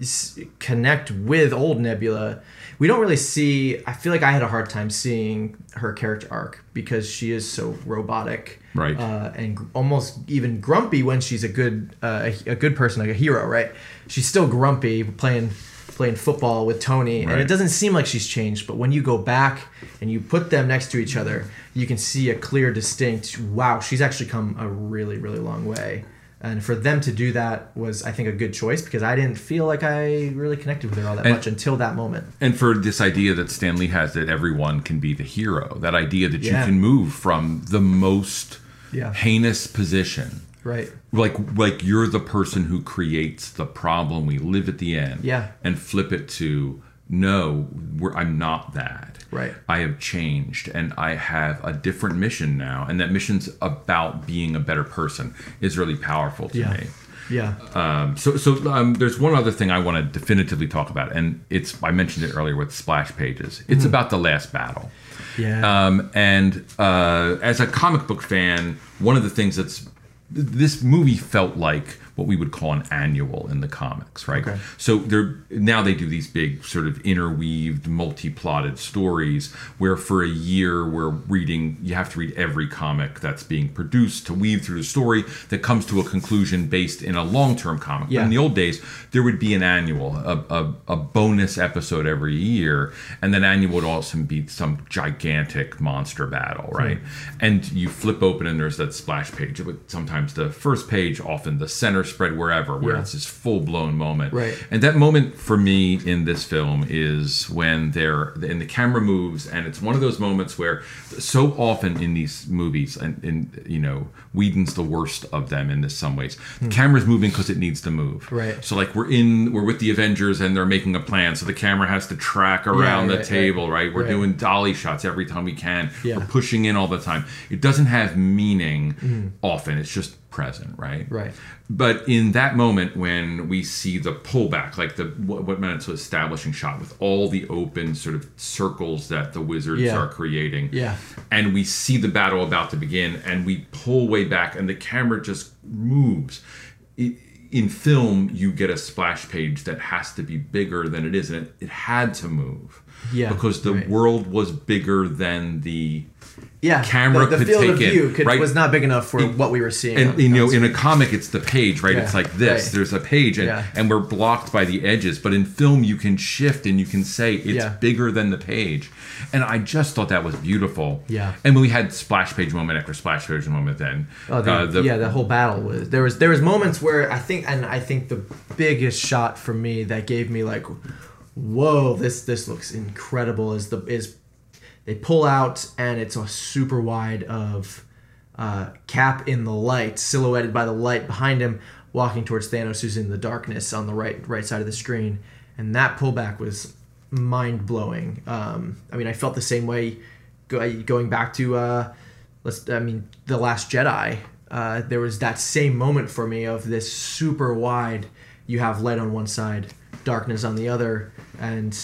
Speaker 1: s- connect with old Nebula. We don't really see. I feel like I had a hard time seeing her character arc because she is so robotic,
Speaker 2: Right.
Speaker 1: Uh, and gr- almost even grumpy when she's a good uh, a, a good person, like a hero, right? She's still grumpy playing playing football with Tony, and it doesn't seem like she's changed. But when you go back and you put them next to each other, you can see a clear, distinct. Wow, she's actually come a really, really long way. And for them to do that was, I think, a good choice because I didn't feel like I really connected with her all that
Speaker 2: And-
Speaker 1: much until that moment.
Speaker 2: and for this idea that Stan Lee has that everyone can be the hero, that idea that
Speaker 1: Yeah.
Speaker 2: you can move from the most
Speaker 1: Yeah.
Speaker 2: heinous position
Speaker 1: Right.
Speaker 2: like like you're the person who creates the problem we live at the end
Speaker 1: Yeah.
Speaker 2: and flip it to no we're, i'm not that
Speaker 1: Right.
Speaker 2: i have changed and i have a different mission now and that mission's about being a better person is really powerful to
Speaker 1: Yeah.
Speaker 2: me
Speaker 1: Yeah.
Speaker 2: um, so, so um, there's one other thing I want to definitively talk about, and it's I mentioned it earlier with splash pages. It's about the last battle.
Speaker 1: Yeah.
Speaker 2: Um, and uh, as a comic book fan, one of the things that's this movie felt like what we would call an annual in the comics, right?
Speaker 1: Okay.
Speaker 2: So they're now they do these big sort of interweaved, multi-plotted stories where for a year we're reading. You have to read every comic that's being produced to weave through the story that comes to a conclusion based in a long-term comic. But
Speaker 1: Yeah.
Speaker 2: in the old days, there would be an annual, a, a, a bonus episode every year, and then annual would also be some gigantic monster battle, hmm. right? And you flip open and there's that splash page. Sometimes the first page, often the center spread, wherever, where
Speaker 1: Yeah.
Speaker 2: it's this full blown moment.
Speaker 1: Right.
Speaker 2: And that moment for me in this film is when they're and the camera moves, and it's one of those moments where so often in these movies, and, and you know, Whedon's the worst of them in this some ways. The hmm. camera's moving because it needs to move.
Speaker 1: Right.
Speaker 2: So like we're in, we're with the Avengers, and they're making a plan, so the camera has to track around the
Speaker 1: right,
Speaker 2: table, right? We're
Speaker 1: right.
Speaker 2: doing dolly shots every time we can.
Speaker 1: Yeah.
Speaker 2: We're pushing in all the time. It doesn't have meaning hmm. often. It's just present, right?
Speaker 1: Right.
Speaker 2: But in that moment when we see the pullback, like the what, meant to establishing shot with all the open sort of circles that the wizards
Speaker 1: Yeah.
Speaker 2: are creating,
Speaker 1: Yeah.
Speaker 2: and we see the battle about to begin, and we pull way back, and the camera just moves. It, in film, you get a splash page that has to be bigger than it is, and it, it had to move.
Speaker 1: Yeah,
Speaker 2: because the
Speaker 1: right.
Speaker 2: world was bigger than the
Speaker 1: Yeah.
Speaker 2: camera
Speaker 1: the, the
Speaker 2: could
Speaker 1: field of
Speaker 2: take it,
Speaker 1: view could,
Speaker 2: right?
Speaker 1: was not big enough for what we were seeing.
Speaker 2: and
Speaker 1: on-
Speaker 2: you know in a comic it's the page right
Speaker 1: Yeah,
Speaker 2: it's like this
Speaker 1: right.
Speaker 2: there's a page and,
Speaker 1: Yeah.
Speaker 2: and we're blocked by the edges but in film you can shift and you can say it's
Speaker 1: Yeah.
Speaker 2: bigger than the page and i just thought that was beautiful
Speaker 1: Yeah.
Speaker 2: and we had splash page moment after splash page moment then
Speaker 1: Oh, the,
Speaker 2: uh, the-
Speaker 1: yeah, the whole battle was there was there was moments where I think and I think the biggest shot for me that gave me like, whoa, this this looks incredible is the is they pull out and it's a super wide of uh, Cap in the light, silhouetted by the light behind him, walking towards Thanos, who's in the darkness on the right right side of the screen, and that pullback was mind blowing. Um, I mean, I felt the same way go, going back to uh, let's. I mean, the Last Jedi. Uh, there was that same moment for me of this super wide. You have light on one side, darkness on the other, and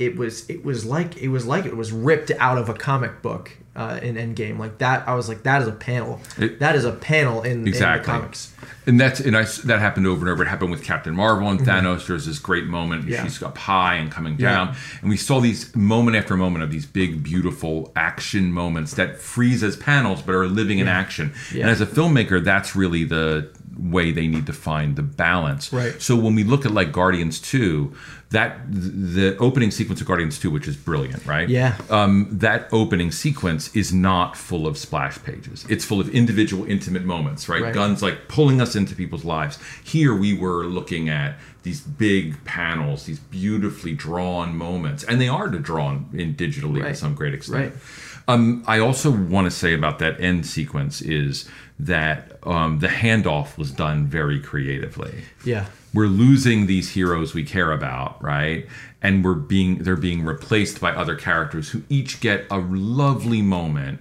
Speaker 1: it was it was like it was like it was ripped out of a comic book uh, in Endgame. Like that, I was like, that is a panel.
Speaker 2: It-
Speaker 1: that is a panel in, in the comics.
Speaker 2: And that's and I, that happened over and over. It happened with Captain Marvel and Thanos. There's this great moment.
Speaker 1: Mm-hmm. Yeah.
Speaker 2: She's up high and coming
Speaker 1: Yeah.
Speaker 2: down, and we saw these moment after moment of these big, beautiful action moments that freeze as panels but are living in action.
Speaker 1: Yeah.
Speaker 2: And as a filmmaker, that's really the way they need to find the balance.
Speaker 1: Right.
Speaker 2: So when we look at like Guardians Two, that the opening sequence of Guardians Two, which is brilliant, right?
Speaker 1: Yeah.
Speaker 2: um, that opening sequence is not full of splash pages. It's full of individual, intimate moments, right?
Speaker 1: Right.
Speaker 2: Guns like pulling us into people's lives. Here we were looking at these big panels, these beautifully drawn moments, and they are drawn in digitally to some great extent.
Speaker 1: Right.
Speaker 2: Um, I also want to say about that end sequence is that um, the handoff was done very creatively
Speaker 1: Yeah.
Speaker 2: we're losing these heroes we care about, right? And we're being they're being replaced by other characters who each get a lovely moment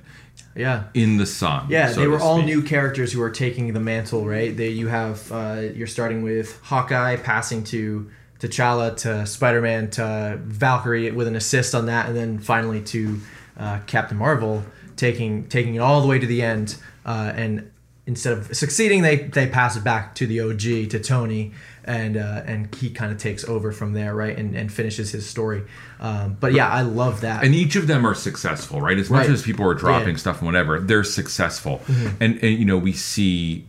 Speaker 1: Yeah.
Speaker 2: in the sun.
Speaker 1: Yeah,
Speaker 2: so
Speaker 1: they were all new characters who are taking the mantle, right? They you have uh, you're starting with Hawkeye passing to T'Challa to Spider-Man to Valkyrie with an assist on that, and then finally to uh, Captain Marvel taking taking it all the way to the end. Uh, and instead of succeeding, they they pass it back to the OG to Tony, and uh, and he kind of takes over from there, right? And and finishes his story. Um, but yeah, I love that.
Speaker 2: And each of them are successful, right? As much
Speaker 1: Right.
Speaker 2: as people are dropping
Speaker 1: Yeah. Mm-hmm.
Speaker 2: stuff and whatever, they're successful. And, and you know, we see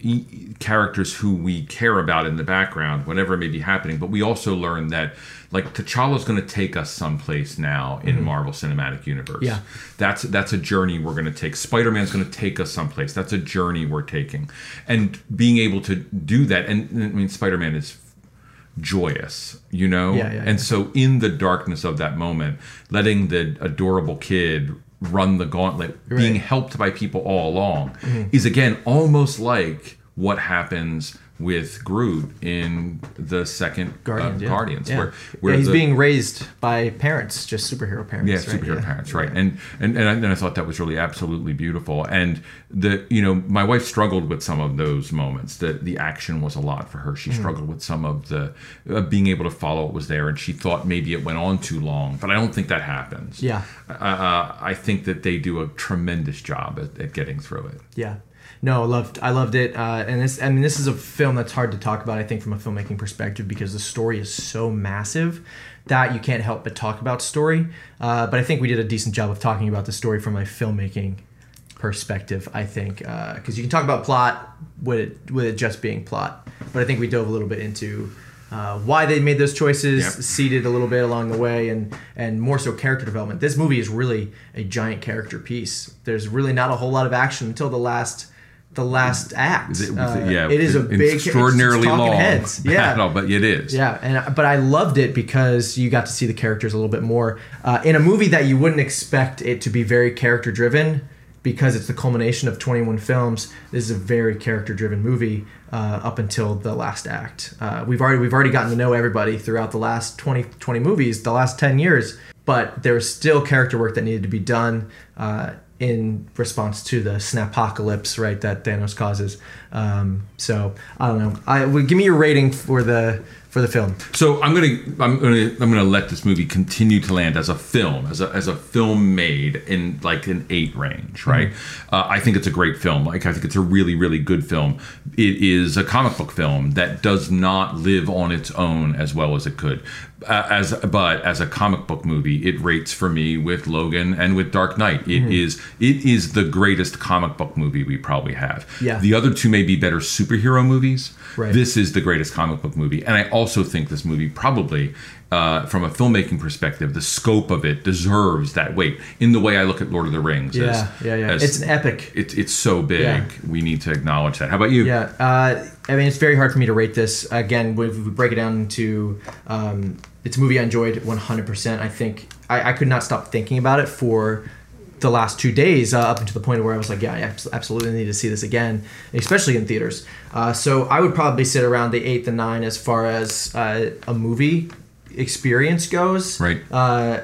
Speaker 2: characters who we care about in the background, whatever may be happening. But we also learn that, like, T'Challa's going to take us someplace now in Marvel Cinematic Universe.
Speaker 1: Mm-hmm. Yeah.
Speaker 2: that's that's a journey we're going to take. Spider Man's going to take us someplace. That's a journey we're taking, and being able to do that. And I mean, Spider Man is joyous, you know?
Speaker 1: Yeah, yeah,
Speaker 2: and
Speaker 1: yeah.
Speaker 2: so in the darkness of that moment, letting the adorable kid run the gauntlet, being helped by people all along,
Speaker 1: Mm-hmm.
Speaker 2: is again almost like what happens with Groot in the second
Speaker 1: Guardians,
Speaker 2: uh,
Speaker 1: yeah.
Speaker 2: Guardians,
Speaker 1: Yeah.
Speaker 2: where
Speaker 1: Yeah, he's
Speaker 2: the,
Speaker 1: being raised by parents, just superhero parents.
Speaker 2: yeah,
Speaker 1: right?
Speaker 2: superhero parents, right? And and and I, and I thought that was really absolutely beautiful. And the you know my wife struggled with some of those moments. The the action was a lot for her. She struggled with some of the uh, being able to follow what was there, and she thought maybe it went on too long. But I don't think that happens.
Speaker 1: Yeah.
Speaker 2: uh, I think that they do a tremendous job at, at getting through it.
Speaker 1: Yeah. No, I loved I loved it, uh, and this I mean this is a film that's hard to talk about. I think from a filmmaking perspective because the story is so massive that you can't help but talk about story. Uh, but I think we did a decent job of talking about the story from a filmmaking perspective. I think because you can talk about plot with it, with it just being plot, but I think we dove a little bit into. Uh, why they made those choices,
Speaker 2: Yep.
Speaker 1: seeded a little bit along the way, and and more so character development. This movie is really a giant character piece. There's really not a whole lot of action until the last the last act.
Speaker 2: It-
Speaker 1: Uh,
Speaker 2: yeah,
Speaker 1: it is a big
Speaker 2: extraordinarily long
Speaker 1: Heads. Yeah,
Speaker 2: battle, but it is.
Speaker 1: yeah, and but I loved it because you got to see the characters a little bit more uh, in a movie that you wouldn't expect it to be very character driven because it's the culmination of 21 films. This is a very character driven movie uh, up until the last act. Uh, we've already we've already gotten to know everybody throughout the last 20 20 movies, the last 10 years, but there was still character work that needed to be done. In response to the snapocalypse, right, that Thanos causes. Um, so I don't know. I well, give me your rating for the for the film.
Speaker 2: So I'm gonna I'm gonna I'm gonna let this movie continue to land as a film, as a as a film made in like an eight range, right? Uh, I think it's a great film. Like I think it's a really really good film. It is a comic book film that does not live on its own as well as it could. Uh, as but as a comic book movie, it rates for me with Logan and with Dark Knight. It is it is the greatest comic book movie we probably have.
Speaker 1: Yeah.
Speaker 2: The other two may be better superhero movies.
Speaker 1: Right.
Speaker 2: This is the greatest comic book movie, and I also think this movie probably, uh, from a filmmaking perspective, the scope of it deserves that weight. In the way I look at Lord of the Rings,
Speaker 1: Yeah,
Speaker 2: as,
Speaker 1: yeah, yeah.
Speaker 2: as-
Speaker 1: It's an epic.
Speaker 2: It's it's so big.
Speaker 1: Yeah.
Speaker 2: We need to acknowledge that. How about you?
Speaker 1: Yeah, uh, I mean, it's very hard for me to rate this. Again, we break it down into, um, it's a movie I enjoyed 100%. I think I, I could not stop thinking about it for the last two days, uh, up until the point where I was like, yeah, I absolutely need to see this again, especially in theaters. Uh, so I would probably sit around the eight to nine as far as uh, a movie experience goes.
Speaker 2: Right.
Speaker 1: Uh,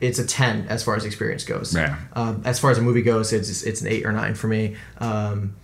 Speaker 1: it's a 10 as far as experience goes.
Speaker 2: Yeah.
Speaker 1: Um, as far as a movie goes, it's it's an eight or nine for me. Um,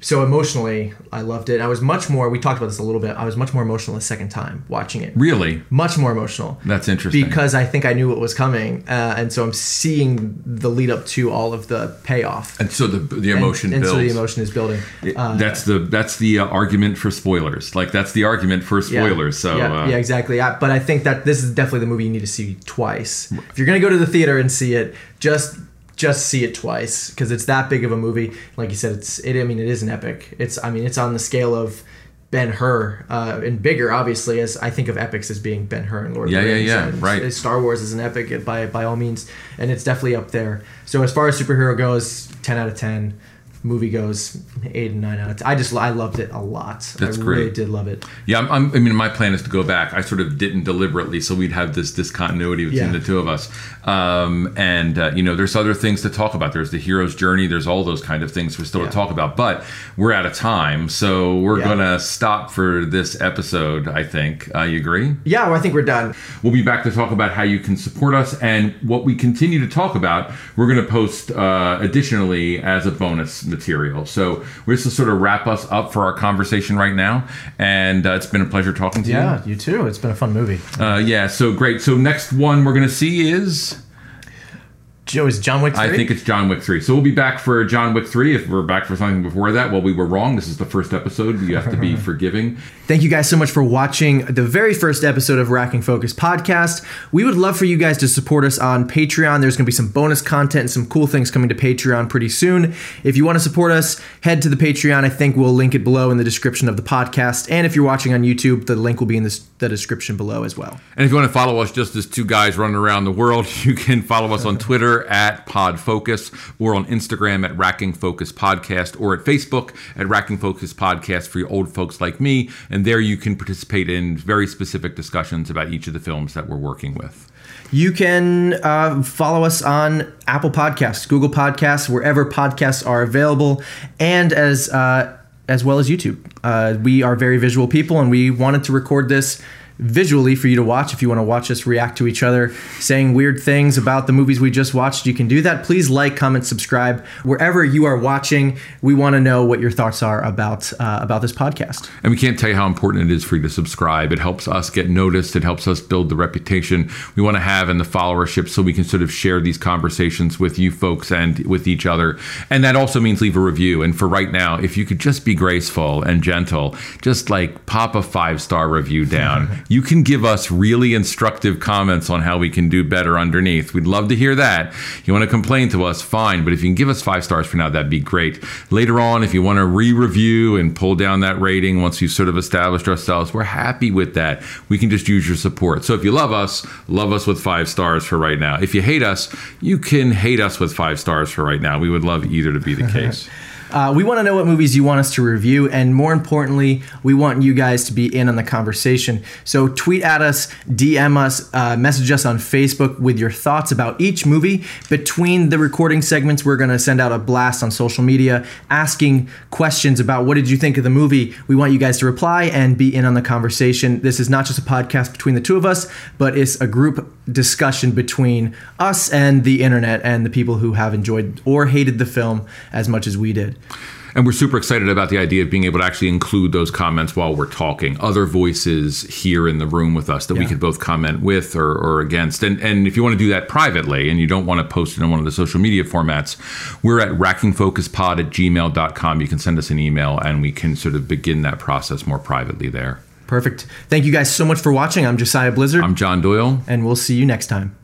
Speaker 1: so emotionally, I loved it. I was much more. We talked about this a little bit. I was much more emotional the second time watching it.
Speaker 2: Really?
Speaker 1: Much more emotional.
Speaker 2: That's interesting.
Speaker 1: because I think I knew what was coming, uh, and so I'm seeing the lead up to all of the payoff.
Speaker 2: and so the the emotion
Speaker 1: and, and
Speaker 2: builds.
Speaker 1: so the emotion is building. Uh,
Speaker 2: that's the that's the uh, argument for spoilers. Like that's the argument for
Speaker 1: yeah.
Speaker 2: spoilers. So
Speaker 1: yeah,
Speaker 2: uh,
Speaker 1: yeah, exactly. I, but I think that this is definitely the movie you need to see twice. If you're gonna go to the theater and see it, just just see it twice because it's that big of a movie. Like you said, it's it. I mean, it is an epic. It's I mean, it's on the scale of Ben Hur uh, and bigger, obviously. As I think of epics as being Ben Hur and Lord
Speaker 2: Yeah,
Speaker 1: of the Rings.
Speaker 2: yeah,
Speaker 1: Rings.
Speaker 2: yeah, right.
Speaker 1: Star Wars is an epic by by all means, and it's definitely up there. So as far as superhero goes, ten out of ten. Movie goes eight and nine out of ten. I just I loved it a lot.
Speaker 2: That's
Speaker 1: I really
Speaker 2: great.
Speaker 1: did love it.
Speaker 2: Yeah, I'm, I'm, I mean, my plan is to go back. I sort of didn't deliberately, so we'd have this discontinuity between
Speaker 1: Yeah.
Speaker 2: the two of us. Um, and uh, you know, there's other things to talk about. There's the hero's journey. There's all those kind of things we're still
Speaker 1: Yeah.
Speaker 2: to talk about. But we're out of time, so we're
Speaker 1: Yeah.
Speaker 2: gonna stop for this episode. I think. Uh, you agree?
Speaker 1: Yeah, well, I think we're done.
Speaker 2: We'll be back to talk about how you can support us and what we continue to talk about. We're going to post uh, additionally as a bonus material. So we're just to sort of wrap us up for our conversation right now. And uh, it's been a pleasure talking to you.
Speaker 1: Yeah, you too. It's been a fun movie.
Speaker 2: Uh, yeah, so great. So next one we're going to see is.
Speaker 1: Joe is John Wick. 3?
Speaker 2: I think it's John Wick 3. So we'll be back for John Wick 3. If we're back for something before that, well, we were wrong. This is the first episode. You have to be forgiving.
Speaker 1: Thank you guys so much for watching the very first episode of Racking Focus podcast. We would love for you guys to support us on Patreon. There's going to be some bonus content and some cool things coming to Patreon pretty soon. If you want to support us, head to the Patreon. I think we'll link it below in the description of the podcast. And if you're watching on YouTube, the link will be in the, the description below as well.
Speaker 2: And if you want to follow us just as two guys running around the world, you can follow us on Twitter at PodFocus or on Instagram at Racking Focus Podcast or at Facebook at Racking Focus Podcast for you old folks like me. And there you can participate in very specific discussions about each of the films that we're working with.
Speaker 1: You can uh, follow us on Apple Podcasts, Google Podcasts, wherever podcasts are available, and as uh, as well as YouTube. Uh, we are very visual people, and we wanted to record this visually for you to watch. If you want to watch us react to each other, saying weird things about the movies we just watched, you can do that. Please like, comment, subscribe wherever you are watching. We want to know what your thoughts are about uh, about this podcast.
Speaker 2: And we can't tell you how important it is for you to subscribe. It helps us get noticed. It helps us build the reputation we want to have and the followership so we can sort of share these conversations with you folks and with each other. And that also means leave a review. And for right now, if you could just be graceful and gentle, just like pop a five star review down. you can give us really instructive comments on how we can do better underneath. We'd love to hear that. You want to complain to us, fine. But if you can give us five stars for now, that'd be great. Later on, if you want to re review and pull down that rating once we've sort of established ourselves, we're happy with that. We can just use your support. So if you love us, love us with five stars for right now. If you hate us, you can hate us with five stars for right now. We would love either to be the case.
Speaker 1: Uh, we want to know what movies you want us to review, and more importantly, we want you guys to be in on the conversation. So tweet at us, DM us, uh, message us on Facebook with your thoughts about each movie. Between the recording segments, we're going to send out a blast on social media asking questions about what did you think of the movie. We want you guys to reply and be in on the conversation. This is not just a podcast between the two of us, but it's a group discussion between us and the internet and the people who have enjoyed or hated the film as much as we did.
Speaker 2: And we're super excited about the idea of being able to actually include those comments while we're talking. Other voices here in the room with us that we could both comment with or, or against. And and if you want to do that privately and you don't want to post it in one of the social media formats, we're at rackingfocuspod at gmail.com. You can send us an email and we can sort of begin that process more privately there.
Speaker 1: Perfect. Thank you guys so much for watching. I'm Josiah Blizzard,
Speaker 2: I'm John Doyle.
Speaker 1: and we'll see you next time.